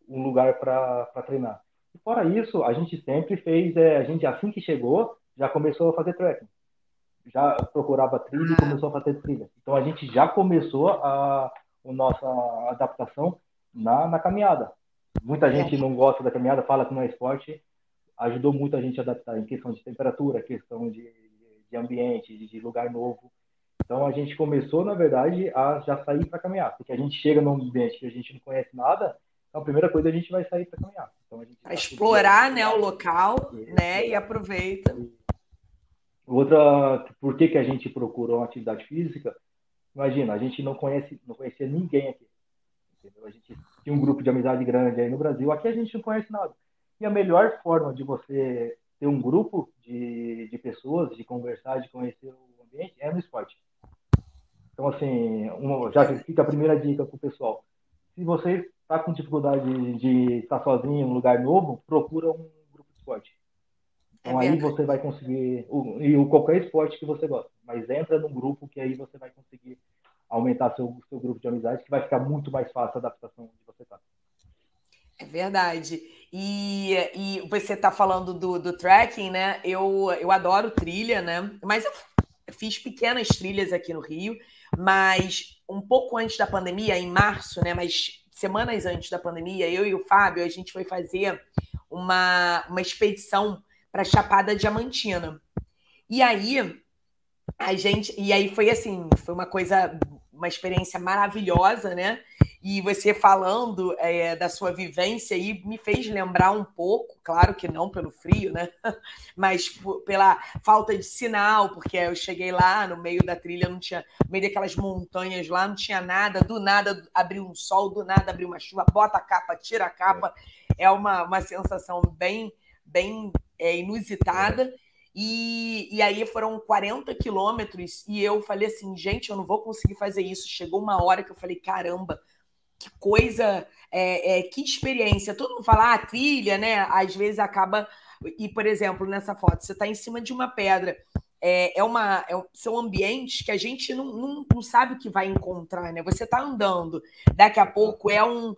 um lugar para treinar. E fora isso, a gente sempre fez, é, a gente assim que chegou, já começou a fazer trekking. Já procurava trilha e começou a fazer trilha. Então a gente já começou a, a nossa adaptação na, na caminhada. Muita gente não gosta da caminhada, fala que não é esporte. Ajudou muito a gente a adaptar em questão de temperatura, questão de, de ambiente, de, de lugar novo. Então a gente começou, na verdade, a já sair para caminhar, porque a gente chega num ambiente que a gente não conhece nada, então a primeira coisa a gente vai sair para caminhar. Então, a gente tá explorar, né, o local, né, e aproveita. Outra, por que que a gente procurou uma atividade física? Imagina, a gente não conhece, não conhecia ninguém aqui. Entendeu? A gente tinha um grupo de amizade grande aí no Brasil, aqui a gente não conhece nada. E a melhor forma de você ter um grupo de, de pessoas, de conversar, de conhecer o ambiente, é no esporte. Então, assim, uma, já fica a primeira dica para o pessoal. Se você está com dificuldade de estar tá sozinho em um lugar novo, procura um grupo de esporte. É então, é aí você vai conseguir, o, e o, qualquer esporte que você gosta, mas entra num grupo que aí você vai conseguir aumentar seu, seu grupo de amizade, que vai ficar muito mais fácil a adaptação onde você está. É verdade. E, e você está falando do, do trekking, né? Eu, eu adoro trilha, né? Mas eu fiz pequenas trilhas aqui no Rio, mas um pouco antes da pandemia, em março, né? Mas semanas antes da pandemia, eu e o Fábio, a gente foi fazer uma, uma expedição para Chapada Diamantina. E aí, a gente. E aí foi assim, foi uma coisa, uma experiência maravilhosa, né? E você falando é, da sua vivência aí me fez lembrar um pouco, claro que não pelo frio, né? Mas pela falta de sinal, porque eu cheguei lá no meio da trilha, não tinha, no meio daquelas montanhas lá, não tinha nada, do nada abriu um sol, do nada abriu uma chuva, bota a capa, tira a capa. É uma, uma sensação bem, bem é, inusitada. E, e aí foram 40 quilômetros e eu falei assim, gente, eu não vou conseguir fazer isso. Chegou uma hora que eu falei, caramba, que coisa, é, é, que experiência. Todo mundo fala, ah, trilha, né? Às vezes acaba. E, por exemplo, nessa foto, você está em cima de uma pedra. É, é uma, é, são ambientes que a gente não, não, não, sabe o que vai encontrar, né? Você está andando, daqui a pouco é um.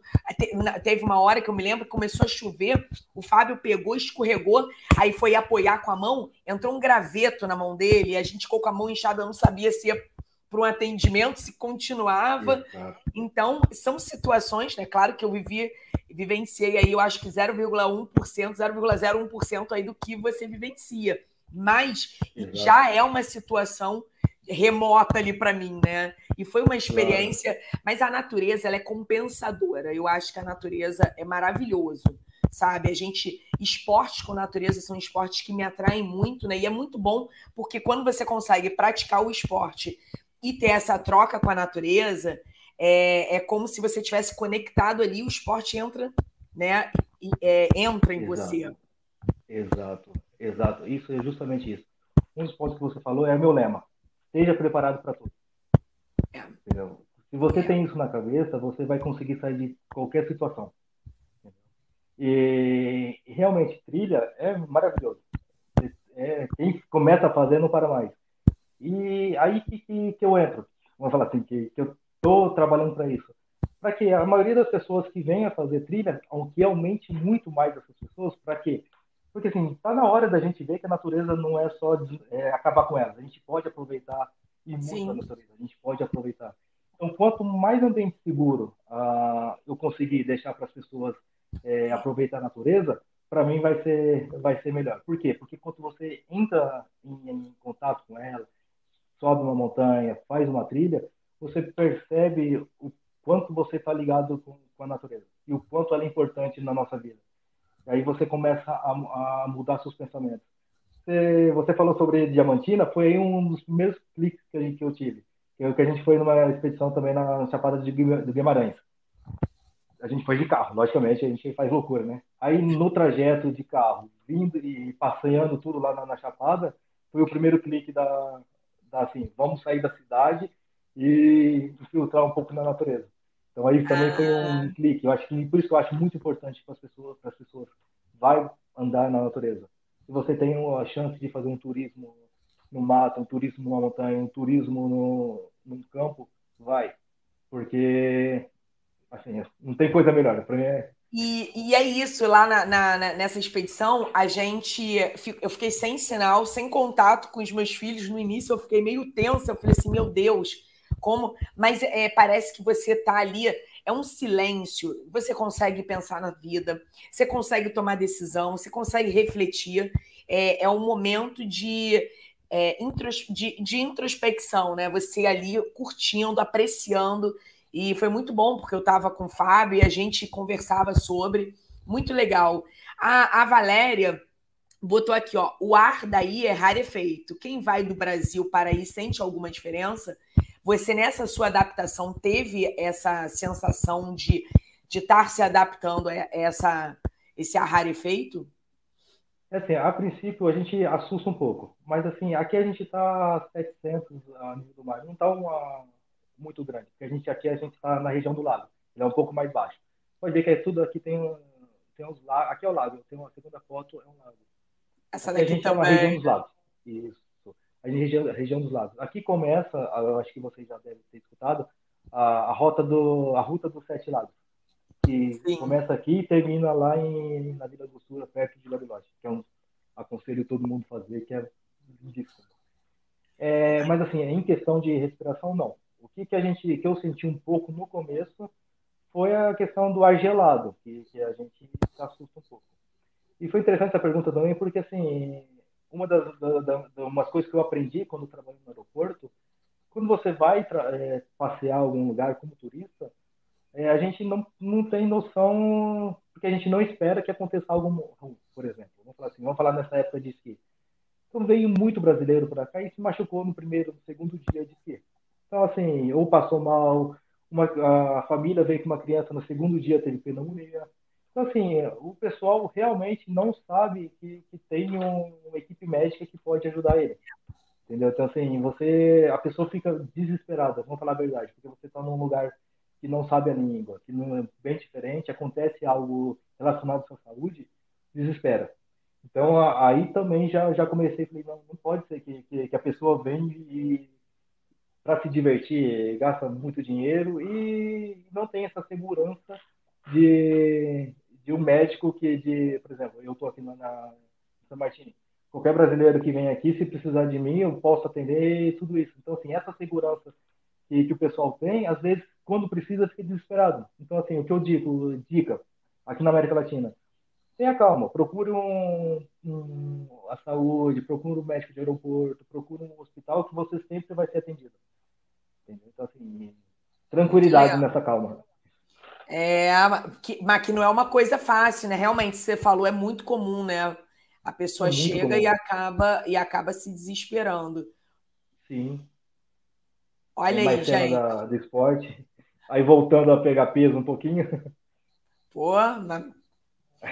Teve uma hora que eu me lembro que começou a chover, o Fábio pegou, escorregou, aí foi apoiar com a mão, entrou um graveto na mão dele, e a gente ficou com a mão inchada, não sabia se ia para um atendimento, se continuava. Exato. Então, são situações, né? Claro que eu vivi, vivenciei aí, eu acho que 0,1%, 0,01% aí do que você vivencia. Mas Exato. já é uma situação remota ali para mim, né? E foi uma experiência, claro. mas a natureza ela é compensadora. Eu acho que a natureza é maravilhoso, sabe? A gente esportes com natureza são esportes que me atraem muito, né? E é muito bom porque quando você consegue praticar o esporte e ter essa troca com a natureza, é, é como se você tivesse conectado ali, o esporte entra, né? E, é, entra em exato. você. Exato, exato. Isso é justamente isso. Um dos pontos que você falou é meu lema. Esteja preparado para tudo. É. Se você é. tem isso na cabeça, você vai conseguir sair de qualquer situação. E realmente, trilha é maravilhoso. É, quem começa a fazer não para mais. E aí que, que, que eu entro, vamos falar assim, que, que eu estou trabalhando para isso. Para que a maioria das pessoas que vêm a fazer trilha, que aumente muito mais essas pessoas, para quê? Porque assim, está na hora da gente ver que a natureza não é só de, é, acabar com ela, a gente pode aproveitar e muito a natureza, a gente pode aproveitar. Então, quanto mais ambiente seguro uh, eu conseguir deixar para as pessoas é, aproveitar a natureza, para mim vai ser vai ser melhor. Por quê? Porque quando você entra em, em contato com ela, sobe uma montanha, faz uma trilha, você percebe o quanto você está ligado com, com, a natureza e o quanto ela é importante na nossa vida. E aí você começa a, a mudar seus pensamentos. Você, você, falou sobre Diamantina, foi um dos primeiros cliques que, a gente, que eu tive. Que, que a gente foi numa expedição também na Chapada de, Guimarães. A gente foi de carro, logicamente, a gente faz loucura, né? Aí no trajeto de carro, vindo e passeando tudo lá na, na Chapada, foi o primeiro clique da, Tá, assim, vamos sair da cidade e filtrar um pouco na natureza. Então aí também foi um ah. clique. Eu acho que por isso que eu acho muito importante para as pessoas, para as pessoas, vai andar na natureza. Se você tem a chance de fazer um turismo no mato, um turismo numa montanha, um turismo no, no campo, vai, porque assim, não tem coisa melhor. Para mim é e, e, é isso, lá na, na, nessa expedição, a gente. Eu fiquei sem sinal, sem contato com os meus filhos. No início eu fiquei meio tensa, eu falei assim, meu Deus, como. Mas é, parece que você está ali, é um silêncio. Você consegue pensar na vida, você consegue tomar decisão, você consegue refletir. É, é um momento de, é, intros, de, de introspecção, né? Você ali curtindo, apreciando e foi muito bom, porque eu estava com o Fábio e a gente conversava sobre. Muito legal. A, a Valéria botou aqui, ó, o ar daí é rarefeito. Quem vai do Brasil para aí sente alguma diferença? Você, nessa sua adaptação, teve essa sensação de estar se adaptando a essa, esse ar rarefeito? É assim, a princípio a gente assusta um pouco, mas assim, aqui a gente está a 700 a nível do mar, não está muito grande, porque a gente aqui a gente está na região do lago, ele é um pouco mais baixo. Pode ver que é tudo aqui tem, tem uns lagos, aqui é o lago, tem uma segunda foto, é um lago. Essa daqui a gente também. é uma região dos lagos. Isso. A região, a região dos lagos. Aqui começa, eu acho que vocês já devem ter escutado, a, a rota do a ruta dos sete lagos que Sim. começa aqui e termina lá em, na Vila Gostura, perto de Bariloche, que é um aconselho todo mundo fazer, que é lindíssimo. É, mas assim, em questão de respiração, não. O que, que a gente, que eu senti um pouco no começo foi a questão do ar gelado, que, que a gente se assusta um pouco. E foi interessante essa pergunta também, porque assim, uma das, das, das umas coisas que eu aprendi quando trabalhei no aeroporto, quando você vai é, passear algum lugar como turista, é, a gente não, não tem noção, porque a gente não espera que aconteça algo ruim, por exemplo. Vamos falar assim, vamos falar nessa época de esqui. Então veio muito brasileiro para cá e se machucou no primeiro, no segundo dia de esqui. Então, assim, ou passou mal, uma, a família veio com uma criança no segundo dia teve pneumonia. Então, assim, o pessoal realmente não sabe que, que tem um, uma equipe médica que pode ajudar ele. Entendeu? Então, assim, você, a pessoa fica desesperada, vamos falar a verdade, porque você está num lugar que não sabe a língua, que não é bem diferente, acontece algo relacionado à sua saúde, desespera. Então aí também já já comecei, falei, não, não pode ser que, que, que a pessoa vem e para se divertir gasta muito dinheiro e não tem essa segurança de, de um médico que de, por exemplo, eu estou aqui na, na São Martin, qualquer brasileiro que vem aqui, se precisar de mim, eu posso atender tudo isso. Então assim, essa segurança que, que o pessoal tem, às vezes quando precisa, fica desesperado. Então, assim, o que eu digo, dica, aqui na América Latina, tenha calma, procure um, um, a saúde, procure um médico de aeroporto, procure um hospital que você sempre vai ser atendido. Entendeu? Então, assim, tranquilidade nessa calma. É, que, mas que não é uma coisa fácil, né? Realmente, você falou, é muito comum, né? A pessoa é chega comum. e acaba, e acaba se desesperando. Sim. Olha aí, gente. Da, do esporte. Aí voltando a pegar peso um pouquinho. Pô,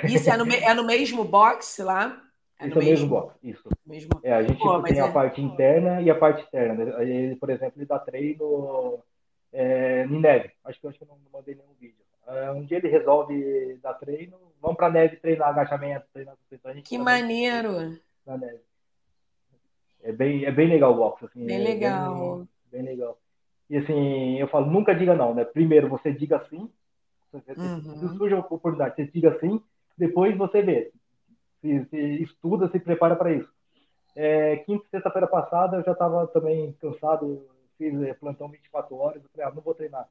isso é no, é no mesmo box lá? É isso no é mesmo box, isso. Mesmo... É, a gente Pô, tem a é... parte interna e a parte externa. Ele, por exemplo, ele dá treino é, em neve. Acho que eu acho que eu não mandei nenhum vídeo. É, um dia ele resolve dar treino, vamos para neve treinar agachamento, treinar suspensão. Que maneiro! Na neve. É bem, é bem legal o box. Assim, bem legal. Bem, bem legal. E assim, eu falo, nunca diga não, né? Primeiro você diga sim, uhum. se surge a oportunidade, você diga sim, depois você vê. Se, se estuda, se prepara para isso. É, quinta e sexta-feira passada eu já estava também cansado, fiz é, plantão 24 horas, eu falei, ah, não vou treinar.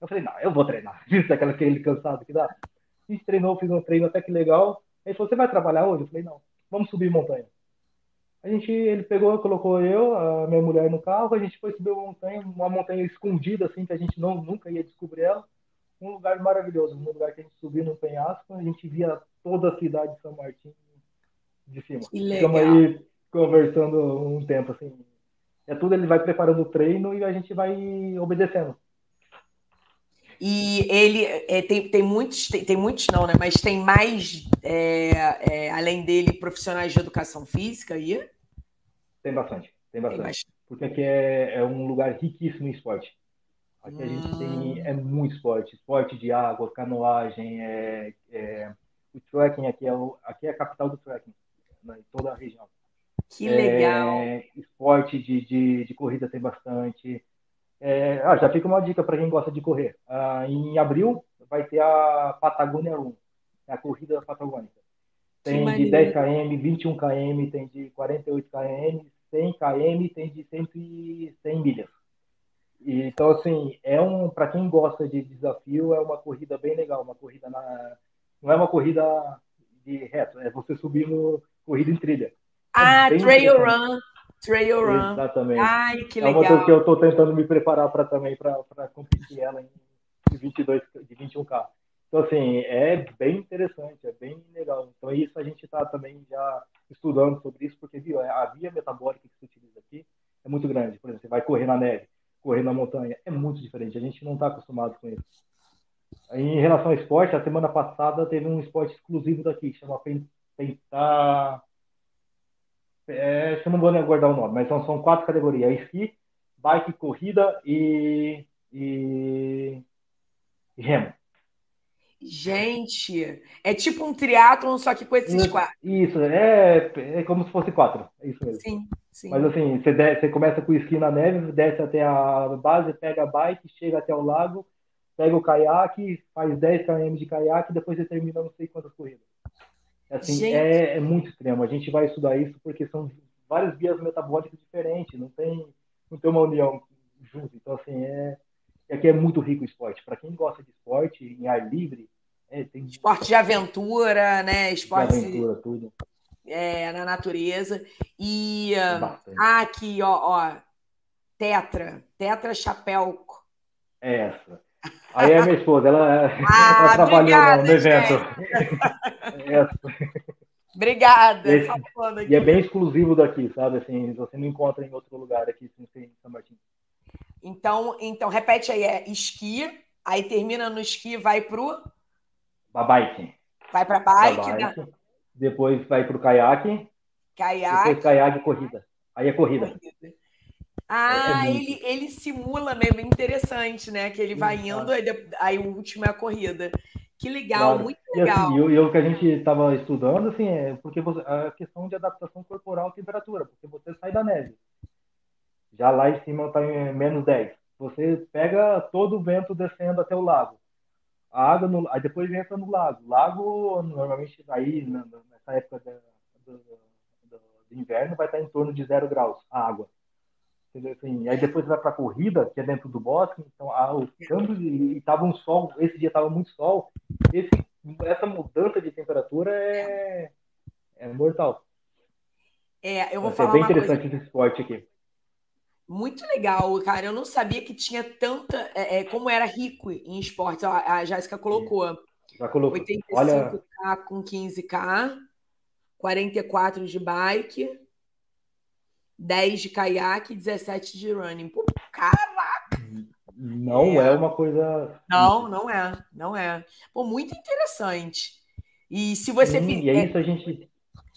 Eu falei, não, eu vou treinar. Visto aquela, aquele cansado que dá. A gente treinou, fiz um treino até que legal. Aí ele falou, você vai trabalhar hoje? Eu falei, não, vamos subir montanha. A gente, ele pegou, colocou eu, a minha mulher no carro, a gente foi subir uma montanha, uma montanha escondida, assim, que a gente não, nunca ia descobrir ela. Um lugar maravilhoso, um lugar que a gente subiu no penhasco, a gente via toda a cidade de São Martin de cima. Ficamos aí conversando um tempo, assim. É tudo, ele vai preparando o treino e a gente vai obedecendo. E ele é, tem, tem muitos, tem, tem, muitos não, né? Mas tem mais, é, é, além dele, profissionais de educação física aí? Tem bastante, tem bastante. Tem bastante. Porque aqui é, é, um lugar riquíssimo em esporte. Aqui hum. a gente tem hum. é muito esporte, esporte de água, canoagem, é, é o trekking aqui é o, aqui é a capital do trekking, né, em toda a região. Que legal. Esporte de, de, de, corrida tem bastante. É, ah, já fica uma dica para quem gosta de correr. Ah, em abril vai ter a Patagônia Run, a corrida patagônica. Tem de 10 km, 21 km, tem de 48 km, 100 km tem de 100, 100 milhas. E, então, assim, é um para quem gosta de desafio, é uma corrida bem legal, uma corrida na não é uma corrida de reto, é você subir no corrida em trilha. Ah, é trail run. Trail run. Exatamente. Ai, que legal. É uma coisa que eu estou tentando me preparar para também para competir ela em de 22 de 21K. Então, assim, é bem interessante, é bem legal. Então, isso a gente está também já estudando sobre isso, porque viu, a via metabólica que se utiliza aqui é muito grande. Por exemplo, você vai correr na neve, correr na montanha, é muito diferente. A gente não está acostumado com isso. Em relação ao esporte, a semana passada teve um esporte exclusivo daqui, chama Penta... É, eu não vou guardar o nome, mas são, são quatro categorias: esqui, bike, corrida e, e, e remo. Gente, é tipo um triatlon, só que com esses isso, quatro. Isso, é, é como se fosse quatro. É isso mesmo. Sim, sim. Mas assim, você, desce, você começa com o esqui na neve, desce até a base, pega a bike, chega até o lago, pega o caiaque, faz 10 km de caiaque, depois você termina não sei quantas corridas. Assim, é, é, muito extremo. A gente vai estudar isso porque são várias vias metabólicas diferentes, não tem, não tem uma união junto. Então, assim, é, aqui é muito rico o esporte. Para quem gosta de esporte em ar livre, é, tem... esporte de aventura, né? Esporte de aventura, tudo. É, na natureza. E ah, aqui, ó, ó, Tetra, Tetra Chapéu. É essa. Aí é minha esposa, ela, ah, ela trabalhou obrigada, no, evento. Obrigada. Esse, e é bem exclusivo daqui, sabe? Assim, você não encontra em outro lugar aqui em São Martin. Então, então repete aí, é esqui, aí termina no esqui, vai pro a bike. Vai para bike, bike. Da... depois vai pro caiaque, caiaque, depois caiaque e corrida. Aí é corrida. corrida. Ah, é, é ele, ele simula mesmo, interessante, né? Que ele vai indo, aí, aí o último é a corrida. Que legal, claro. muito legal. E, assim, e o que a gente estava estudando, assim, é porque você, a questão de adaptação corporal à temperatura, porque você sai da neve. Já lá em cima está em menos 10. Você pega todo o vento descendo até o lago. A água, no, aí depois entra no lago. Lago, normalmente, aí, nessa época do, inverno, vai estar em torno de zero graus, a água. Assim, aí depois vai para a corrida, que é dentro do bosque, então ah, o câmbio, e estava um sol, esse dia estava muito sol, esse, essa mudança de temperatura é, é mortal. É, eu vou Vai falar. É bem interessante coisa... esse esporte aqui. Muito legal, cara. Eu não sabia que tinha tanta. É, é, como era rico em esportes. A, a Jéssica colocou. Já colocou. 85K Olha... com 15K, 44 de bike, 10 de caiaque e 17 de running. Pô, caraca! Não é. é uma coisa. Não, não é. Não é. Pô, muito interessante. E se você Sim, fizer. É isso a gente.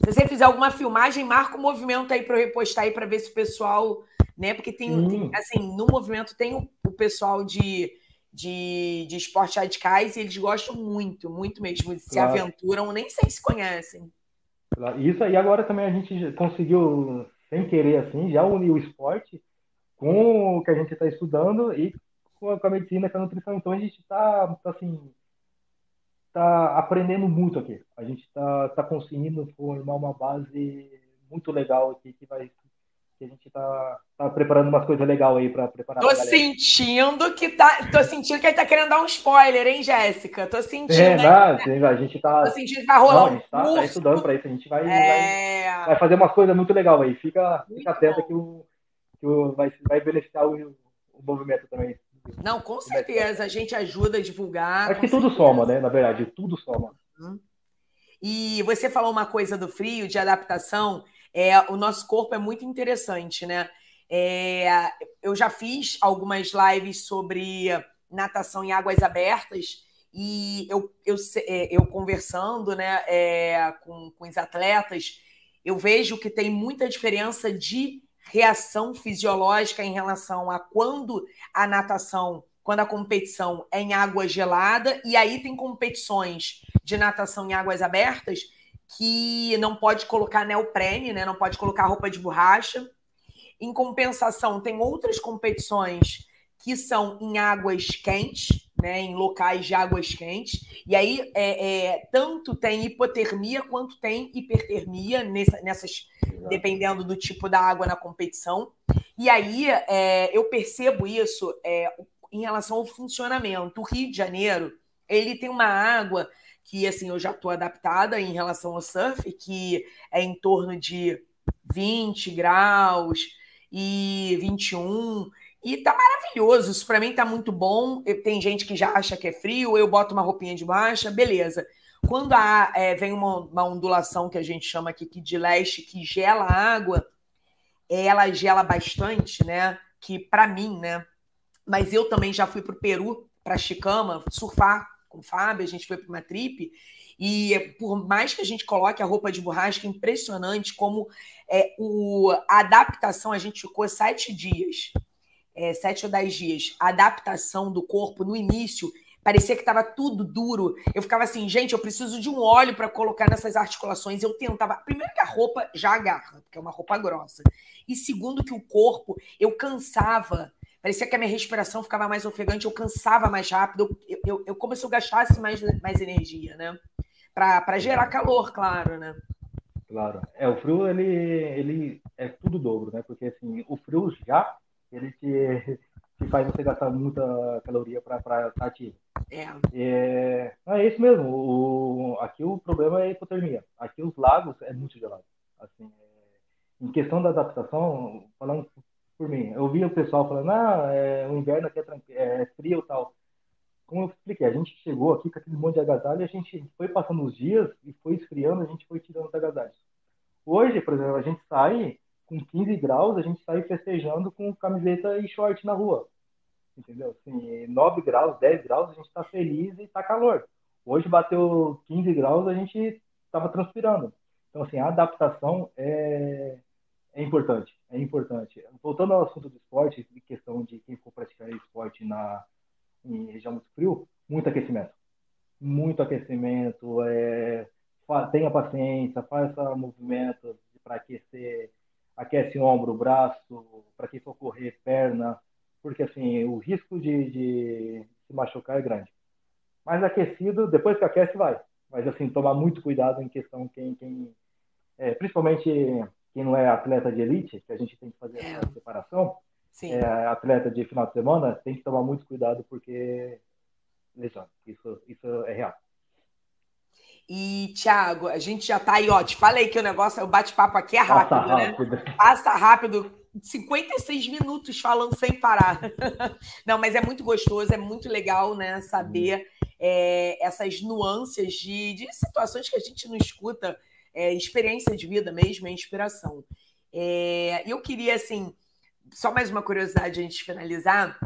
Se você fizer alguma filmagem, marca o um movimento aí para eu repostar aí para ver se o pessoal né? Porque tem, tem assim, no movimento tem o, o pessoal de, de, de esporte radicais e eles gostam muito, muito mesmo, se claro. aventuram, nem sei se conhecem. Isso aí agora também a gente conseguiu, sem querer assim, já unir o esporte com o que a gente está estudando e com a, medicina, com a nutrição. Então a gente está, tá, assim, tá aprendendo muito aqui. A gente está tá conseguindo formar uma base muito legal aqui que vai que a gente tá, tá preparando umas coisas legais aí para preparar. Tô sentindo que tá. Tô sentindo que ele tá querendo dar um spoiler, hein, Jéssica? Tô sentindo. É, não, a gente tá. Tô sentindo que vai rolar. Não, a gente tá, tá estudando para isso. A gente vai, é... vai, vai, fazer umas coisas muito legais aí. Fica, fica atento que, o, que o, vai, vai beneficiar o, o movimento também. Não, com certeza. A gente ajuda a divulgar. Acho que tudo soma, né? Na verdade, tudo soma. Hum. E você falou uma coisa do frio, de adaptação. É, o nosso corpo é muito interessante, né? É, eu já fiz algumas lives sobre natação em águas abertas e eu, eu, é, eu conversando né, é, com, com os atletas, eu vejo que tem muita diferença de reação fisiológica em relação a quando a natação, quando a competição é em água gelada, e aí tem competições de natação em águas abertas que não pode colocar neoprene, né? não pode colocar roupa de borracha. Em compensação, tem outras competições que são em águas quentes, né, em locais de águas quentes, e aí é, é, tanto tem hipotermia quanto tem hipertermia nessa, nessas, dependendo do tipo da água na competição. E aí é, eu percebo isso é, em relação ao funcionamento. O Rio de Janeiro ele tem uma água que assim eu já estou adaptada em relação ao surf, que é em torno de 20 graus e 21. E tá maravilhoso, isso para mim tá muito bom. Tem gente que já acha que é frio, eu boto uma roupinha de baixa, beleza. Quando há, é, vem uma, uma, ondulação que a gente chama aqui de leste, que gela a água, ela gela bastante, né? Que para mim, né? Mas eu também já fui para o Peru, para Chicama, surfar com o Fábio, a gente foi para uma trip, e por mais que a gente coloque a roupa de borracha, é impressionante como é, o, a adaptação, a gente ficou sete dias, é, sete ou dez dias, a adaptação do corpo no início parecia que estava tudo duro. Eu ficava assim, gente, eu preciso de um óleo para colocar nessas articulações. Eu tentava. Primeiro, que a roupa já agarra, porque é uma roupa grossa. E segundo, que o corpo, eu cansava. Parecia que a minha respiração ficava mais ofegante, eu cansava mais rápido, eu, eu, eu como se eu gastasse mais, mais energia, né? Para gerar calor, claro, né? Claro. É, o frio, ele, ele é tudo dobro, né? Porque, assim, o frio já, ele te, faz você gastar muita caloria para estar ativo. É. É, é isso mesmo. O, aqui o problema é a hipotermia. Aqui os lagos é muito gelado. Assim, é, em questão da adaptação, falando por mim, eu vi o pessoal falando, ah, é, o inverno aqui é, é frio e tal. Como eu expliquei, a gente chegou aqui com aquele monte de agasalho, a gente foi passando os dias e foi esfriando, a gente foi tirando os agasalhos. Hoje, por exemplo, a gente sai com 15 graus, a gente sai festejando com camiseta e short na rua entendeu? Assim, 9 graus, 10 graus, a gente está feliz e está calor. Hoje bateu 15 graus, a gente estava transpirando. Então, assim, a adaptação é, é importante, é importante. Voltando ao assunto do esporte, de questão de quem for praticar esporte na, em região muito frio, muito aquecimento. Muito aquecimento, é, tenha paciência, faça movimentos para aquecer, aquece ombro, braço, para quem for correr, perna, porque assim o risco de, de se machucar é grande. Mas aquecido, depois que aquece, vai. Mas assim, tomar muito cuidado em questão quem, quem é, principalmente quem não é atleta de elite, que a gente tem que fazer essa é. separação, é, atleta de final de semana, tem que tomar muito cuidado porque lesiona. Isso, isso é real. E, Thiago, a gente já tá aí, ó. Te falei que o negócio, o bate-papo aqui é rápido, Passa né? rápido. Passa rápido. 56 minutos falando sem parar. Não, mas é muito gostoso, é muito legal, né? Saber é, essas nuances de, de, situações que a gente não escuta, é, experiência de vida mesmo, é inspiração. É, eu queria, assim, só mais uma curiosidade antes de finalizar.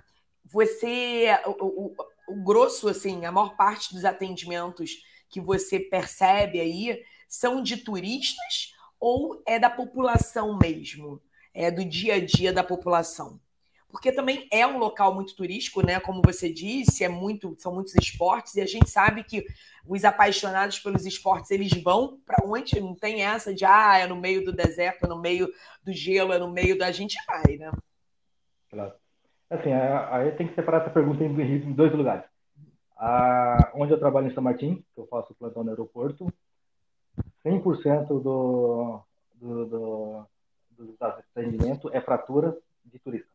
Você, o, o, o grosso, assim, a maior parte dos atendimentos que você percebe aí são de turistas ou é da população mesmo? é, do dia a dia da população. Porque também é um local muito turístico, né? Como você disse, é muito, são muitos esportes, e a gente sabe que os apaixonados pelos esportes eles vão para onde não tem essa de ah, é no meio do deserto, é no meio do gelo, é no meio da. Gente vai, né? Claro. Assim, aí tem que separar essa pergunta em dois lugares. A, onde eu trabalho em São Martin, que eu faço plantão no aeroporto, 100% do, do, do, dos atendimentos é fratura de turista.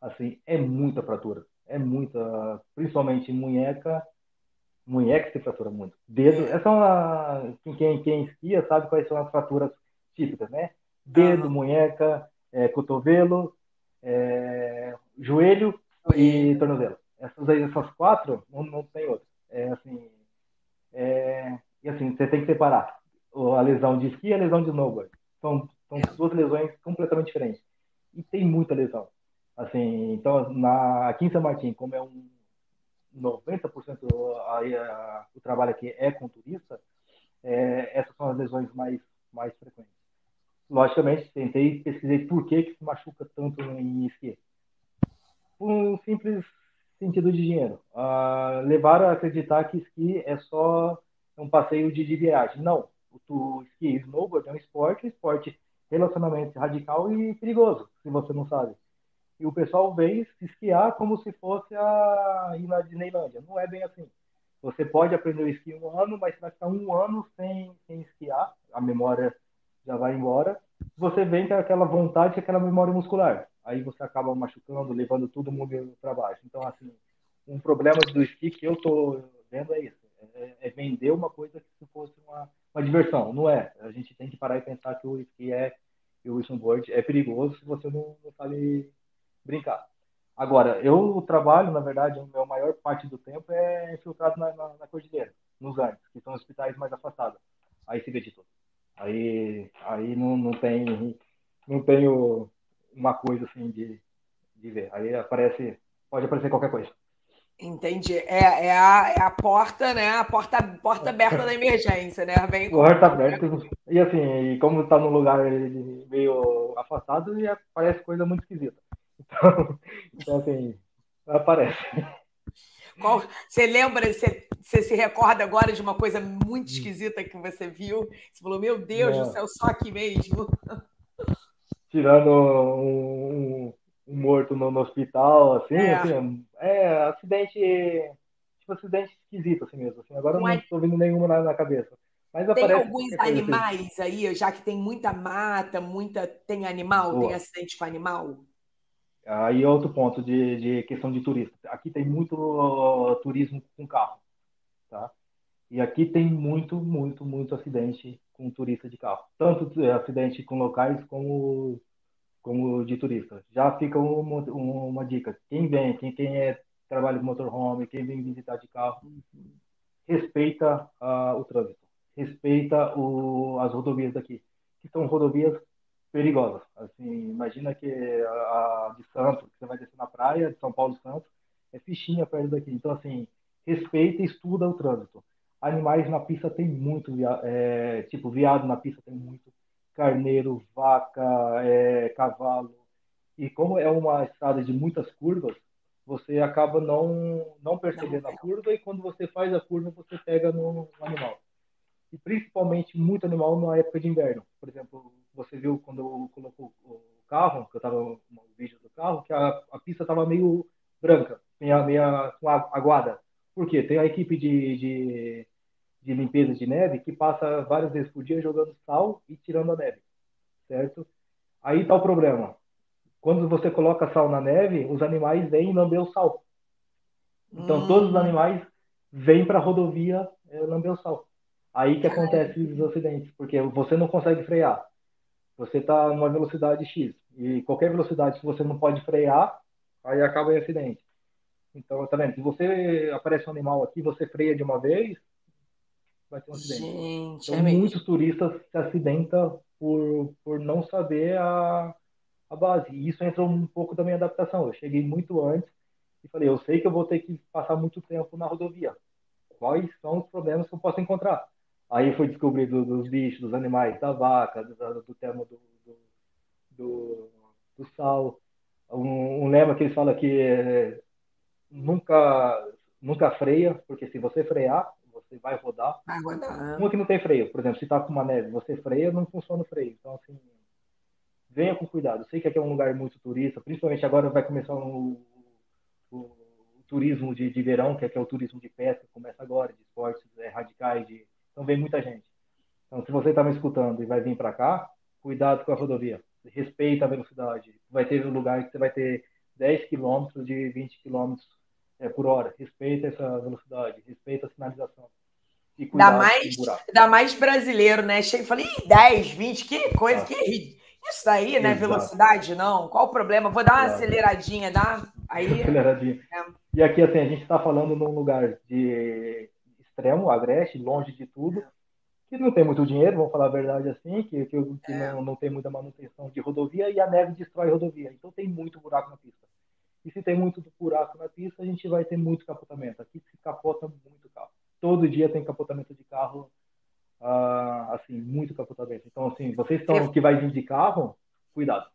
Assim, é muita fratura. É muita, principalmente munheca. Munheca se fratura muito. Dedo, essa é uma, quem, quem esquia sabe quais são as fraturas típicas, né? Dedo, uhum. munheca, é, cotovelo, é, joelho e tornozelo. Essas aí, essas quatro, não, não tem outra. É assim, é, e assim, você tem que separar a lesão de esqui e a lesão de snowboard. São são duas lesões completamente diferentes. E tem muita lesão. Assim, então, na, aqui em São Martin, como é um 90% aí, a, o trabalho aqui é com turista, é, essas são as lesões mais, mais frequentes. Logicamente, tentei, pesquisei por que, que se machuca tanto em esqui. Um simples sentido de dinheiro. Uh, levaram a acreditar que esqui é só um passeio de, de viagem. Não. O esqui e snowboard é um esporte, um esporte relacionamento radical e perigoso, se você não sabe. E o pessoal vem esquiar como se fosse a ir na Disneylândia. Não é bem assim. Você pode aprender o esqui um ano, mas vai ficar um ano sem, sem esquiar, a memória já vai embora. Você vem com aquela vontade, aquela memória muscular. Aí você acaba machucando, levando todo mundo para baixo. Então, assim, um problema do esqui que eu tô vendo é isso. É, é vender uma coisa que se fosse uma uma diversão. Não é. A gente tem que parar e pensar que o esqui é, e o snowboard é perigoso se você não, não sabe brincar. Agora, eu trabalho, na verdade, a minha maior parte do tempo é infiltrado na, na, na cordilheira, nos Andes, que são hospitais mais afastados. Aí se vê de tudo. Aí, aí não, não tem não tenho uma coisa assim de, de ver. Aí aparece, pode aparecer qualquer coisa. Entendi. É, é, a, é a porta, né? A porta, porta aberta da emergência, né? Vem porta aberta. E assim, como está num lugar meio afastado, parece coisa muito esquisita. Então, então assim, aparece. Qual, você lembra, você, você, se recorda agora de uma coisa muito hum. esquisita que você viu? Você falou, meu Deus do céu, só aqui mesmo. Tirando um, um morto no, no, hospital, assim, é. assim, é acidente, tipo acidente esquisito assim mesmo. Assim. Agora não estou vendo nenhuma na, na, cabeça. Mas tem alguns assim. animais aí, já que tem muita mata, muita. Tem animal, Boa. tem acidente com animal? Aí é outro ponto de, de questão de turista. Aqui tem muito uh, turismo com carro, tá? E aqui tem muito, muito, muito acidente com turista de carro. Tanto acidente com locais como como de turista. Já fica uma, uma dica. Quem vem, quem, quem é, trabalha com motorhome, quem vem visitar de carro, respeita uh, o trânsito, respeita o, as rodovias daqui, que são rodovias perigosas. Assim, imagina que a, a de Santos, que você vai descer na praia de São Paulo Santos, é fichinha perto daqui. Então, assim, respeita e estuda o trânsito. Animais na pista tem muito, é, tipo, viado na pista tem muito, carneiro, vaca, é, cavalo. E como é uma estrada de muitas curvas, você acaba não, não percebendo a curva e quando você faz a curva, você pega no, no animal. E principalmente muito animal na época de inverno. Por exemplo, você viu quando eu colocou o carro, que eu estava no vídeo do carro, que a, a pista estava meio branca, meia, meia com aguada. Por quê? Tem a equipe de, de de limpeza de neve que passa várias vezes por dia jogando sal e tirando a neve, certo? Aí está o problema. Quando você coloca sal na neve, os animais vêm lamber o sal. Então hum. todos os animais vêm para a rodovia é, lamber o sal. Aí que acontece os acidentes, porque você não consegue frear. Você está numa velocidade X e qualquer velocidade que você não pode frear, aí acaba em acidente. Então, tá vendo? Se você aparece um animal aqui, você freia de uma vez, vai ter um acidente. Gente, então, é muitos mesmo. turistas se acidentam por, por não saber a, a base. E isso entrou um pouco da minha adaptação. Eu cheguei muito antes e falei, eu sei que eu vou ter que passar muito tempo na rodovia. Quais são os problemas que eu posso encontrar? Aí foi descobrir do, dos bichos, dos animais, da vaca, do, do tema do, do, do, do sal. Um, um, lema que eles falam que é, nunca, nunca freia, porque se você frear, você vai rodar. Vai rodar. Uma que não tem freio, por exemplo, se está com uma neve, você freia, não funciona o freio. Então, assim, venha com cuidado. Eu sei que aqui é um lugar muito turista, principalmente agora vai começar o, o, o turismo de, de verão, que é, que é o turismo de pesca, começa agora, de esportes é, radicais, de... então vem muita gente. Então, se você está me escutando e vai vir para cá, cuidado com a rodovia. Respeita a velocidade. Vai ter um lugar que você vai ter 10 km de 20 km é, por hora. Respeita essa velocidade, respeita a sinalização. E dá mais, dá mais brasileiro, né? Chega e fala, 10, 20, que coisa, ah. que isso aí, né? Exato. Velocidade, não. Qual o problema? Vou dar uma Exato. aceleradinha, dá? Aí. Aceleradinha. É. E aqui, assim, a gente está falando num lugar de extremo, agreste, longe de tudo, que não tem muito dinheiro, vamos falar a verdade assim, que, que, que é. não, não tem muita manutenção de rodovia e a neve destrói rodovia. Então tem muito buraco na pista. E se tem muito buraco na pista, a gente vai ter muito capotamento. Aqui se capota muito carro. Todo dia tem capotamento de carro, uh, assim, muito capotamento. Então, assim, vocês estão que vai vir de carro, cuidado.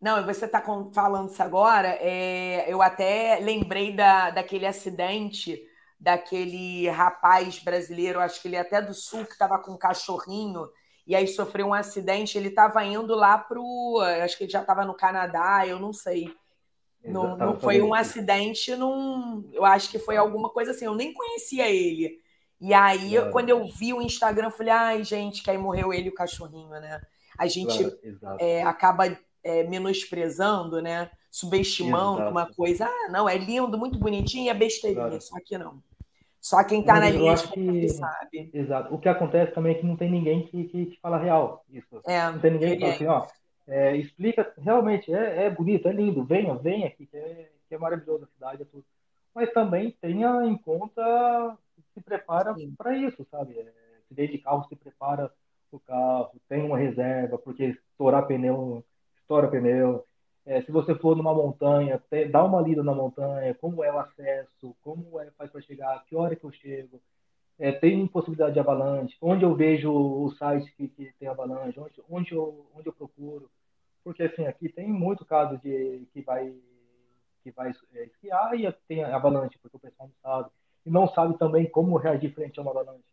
Não, você está falando isso agora, é, eu até lembrei da, daquele acidente daquele rapaz brasileiro, acho que ele é até do sul, que estava com um cachorrinho, e aí sofreu um acidente, ele estava indo lá para o. Acho que ele já estava no Canadá, eu não sei. Não, não foi um acidente, não, eu acho que foi alguma coisa assim, eu nem conhecia ele. E aí, claro. quando eu vi o Instagram, eu falei, ai, gente, que aí morreu ele e o cachorrinho, né? A gente claro, é, acaba é, menosprezando, né? Subestimando exato. uma coisa. Ah, não, é lindo, muito bonitinho, é besteirinha, só que não. Só quem está na linha que... sabe. Exato. O que acontece também é que não tem ninguém que, que, que fala real. Isso. É, não tem ninguém que fala assim, ó, é, explica, realmente, é, é, bonito, é lindo, venha, venha aqui, que é, que é maravilhoso a cidade, é tudo. Mas também tenha em conta, se prepara para isso, sabe? É, se desde carro, se prepara o carro, tem uma reserva, porque estourar pneu, estoura pneu. É, se você for numa montanha, te, dá uma lida na montanha, como é o acesso, como é faz para chegar, que hora que eu chego, é, tem possibilidade de avalanche, onde eu vejo o site que, que tem avalanche, onde, onde, eu, onde eu procuro, porque assim, aqui tem muito caso de que vai que vai é, esquiar e tem avalanche, porque o pessoal não sabe, e não sabe também como reagir frente a uma avalanche.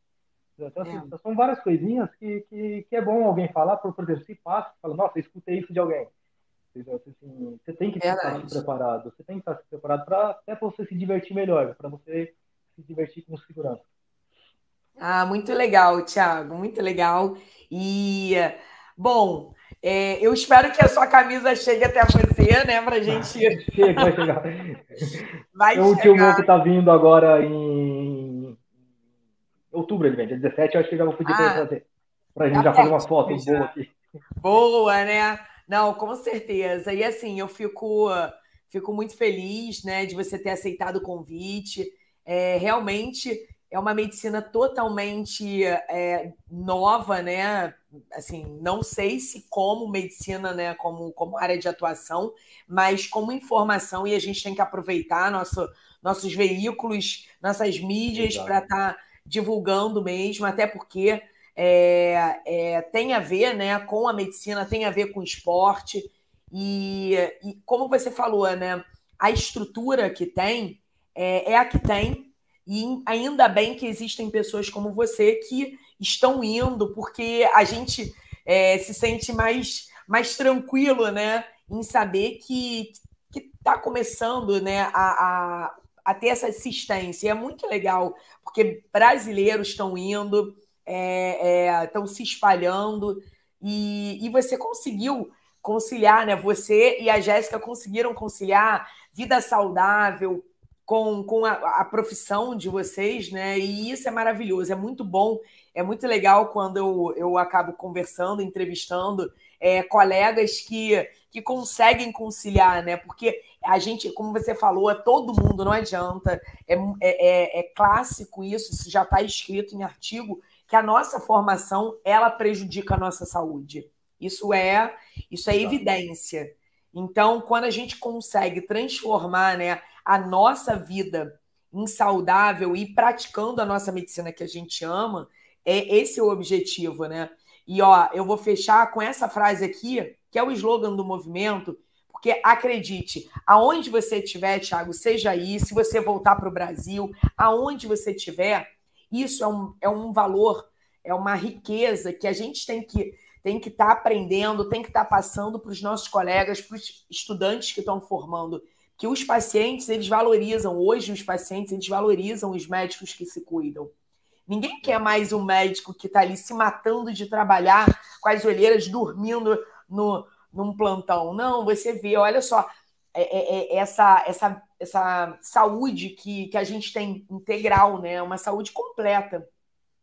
Então, assim, é. são várias coisinhas que, que, que, é bom alguém falar, por, por exemplo, se passa, fala, nossa, escutei isso de alguém. Assim, você tem que estar preparado, você tem que estar preparado para até para você se divertir melhor, para você se divertir com segurança. Ah, muito legal, Thiago, muito legal. E, bom, é, eu espero que a sua camisa chegue até você, né, pra gente... Chega, vai chegar. Vai Tem um tio meu que tá vindo agora em outubro, ele vem, dia 17, eu acho que já vou pedir ah, para ele fazer. Pra gente tá já fazer uma foto boa aqui. Boa, né? Não, com certeza. E assim, eu fico, fico muito feliz né, de você ter aceitado o convite. É, realmente é uma medicina totalmente é, nova, né? Assim, não sei se como medicina, né, como, como área de atuação, mas como informação, e a gente tem que aproveitar nosso, nossos veículos, nossas mídias para estar tá divulgando mesmo, até porque é, é, tem a ver né, com a medicina, tem a ver com o esporte. E, e como você falou, né, a estrutura que tem é, é, a que tem, e ainda bem que existem pessoas como você que estão indo, porque a gente é, se sente mais, mais tranquilo né, em saber que está começando né, a, a, a ter essa assistência. E é muito legal, porque brasileiros estão indo, estão é, é, se espalhando e, e você conseguiu conciliar, né? Você e a Jéssica conseguiram conciliar vida saudável com, com a, a, profissão de vocês, né? E isso é maravilhoso, é muito bom, é muito legal quando eu, eu acabo conversando, entrevistando é, colegas que, que conseguem conciliar, né? Porque a gente, como você falou, é todo mundo, não adianta. É, é, é, é clássico isso, isso já está escrito em artigo que a nossa formação ela prejudica a nossa saúde. Isso é, isso é evidência. Então, quando a gente consegue transformar né, a nossa vida em saudável e praticando a nossa medicina que a gente ama, é esse é o objetivo, né? E ó, eu vou fechar com essa frase aqui, que é o slogan do movimento, porque acredite, aonde você estiver, Thiago, seja aí, se você voltar para o Brasil, aonde você estiver, isso é um, é um valor, é uma riqueza que a gente tem que tem que estar tá aprendendo, tem que estar tá passando para os nossos colegas, para os estudantes que estão formando, que os pacientes eles valorizam hoje os pacientes eles valorizam os médicos que se cuidam. Ninguém quer mais um médico que está ali se matando de trabalhar com as olheiras dormindo no, num plantão. Não, você vê, olha só, é, é, é essa, essa essa saúde que, que a gente tem integral, né? Uma saúde completa.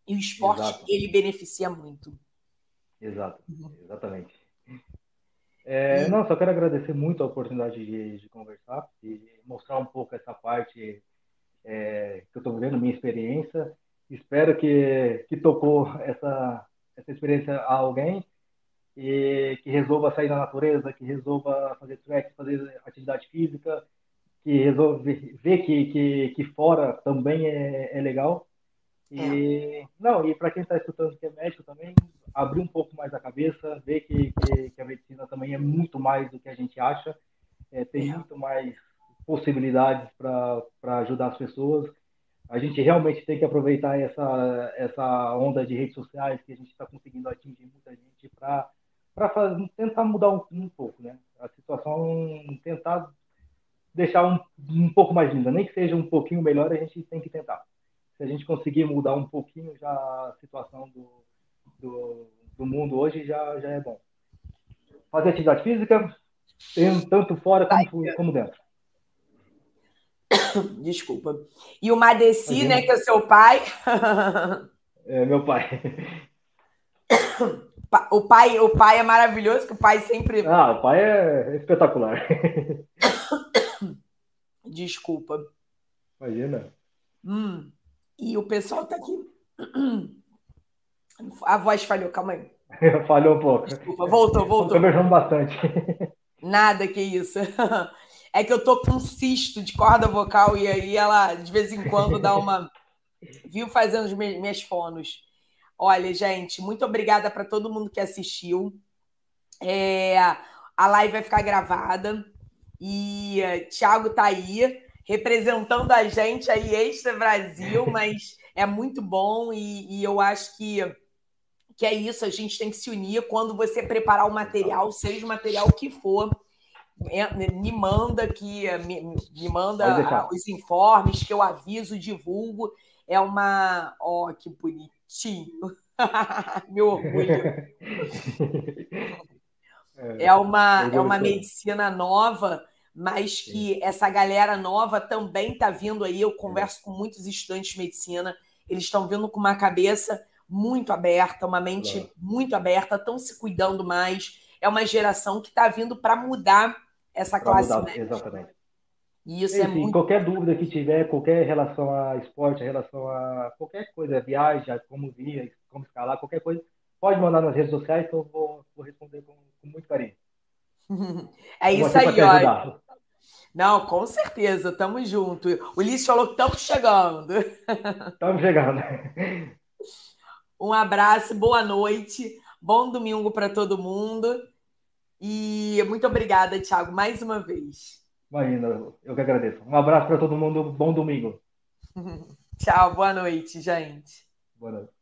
E o esporte, Exato. ele beneficia muito. Exato, uhum. exatamente. É, não, só quero agradecer muito a oportunidade de, de conversar e mostrar um pouco essa parte é, que eu estou vivendo, minha experiência. Espero que, que tocou essa, essa experiência a alguém que resolva sair da natureza, que resolva fazer trek, fazer atividade física, que resolve ver que, que, que fora também é, é legal. E, é. Não, e para quem está escutando que é médico também, abrir um pouco mais a cabeça, ver que, que, que a medicina também é muito mais do que a gente acha, é, tem é. muito mais possibilidades para ajudar as pessoas. A gente realmente tem que aproveitar essa, essa onda de redes sociais que a gente está conseguindo atingir muita gente para tentar mudar um, um pouco, né? A situação, tentar deixar um, um pouco mais linda, nem que seja um pouquinho melhor, a gente tem que tentar. Se a gente conseguir mudar um pouquinho já a situação do, do, do mundo hoje, já, já é bom. Fazer atividade física, tanto fora como, como dentro. Desculpa. E o Madeci, né, que é seu pai. é, meu pai. O pai, o pai é maravilhoso, que o pai sempre. Ah, o pai é espetacular. Desculpa. Imagina. Hum, e o pessoal tá aqui. A voz falhou, calma aí. falhou um pouco. Desculpa, voltou, voltou. Conversamos bastante. Nada, que isso. É que eu tô com um cisto de corda vocal e aí ela, de vez em quando, dá uma. Viu fazendo as minhas fonos. Olha, gente, muito obrigada para todo mundo que assistiu. É, a live vai ficar gravada. E uh, Thiago tá aí representando a gente aí, Extra Brasil, mas é muito bom. E, e eu acho que que é isso, a gente tem que se unir. Quando você preparar o material, seja o material que for, é, me manda que me, me manda os informes que eu aviso, divulgo. É uma, ó, oh, que bonitinho. Meu orgulho. É, é uma é uma medicina nova, mas que essa galera nova também está vindo aí. Eu converso com muitos estudantes de medicina, eles estão vindo com uma cabeça muito aberta, uma mente muito aberta, estão se cuidando mais. É uma geração que está vindo para mudar essa pra classe mudar, médica. Exatamente. E isso é Enfim, é muito... qualquer dúvida que tiver, qualquer relação a esporte, relação a qualquer coisa, viagem, como vir, como escalar, qualquer coisa, pode mandar nas redes sociais que eu vou, vou responder com, com, muito carinho. é isso aí, ó. Não, com certeza, tamo junto. O Ulisses falou que estamos chegando. Estamos chegando. Um abraço, boa noite, bom domingo para todo mundo. E muito obrigada, Thiago, mais uma vez. Imagina, eu que agradeço. Um abraço para todo mundo, bom domingo. Tchau, boa noite, gente. Boa noite.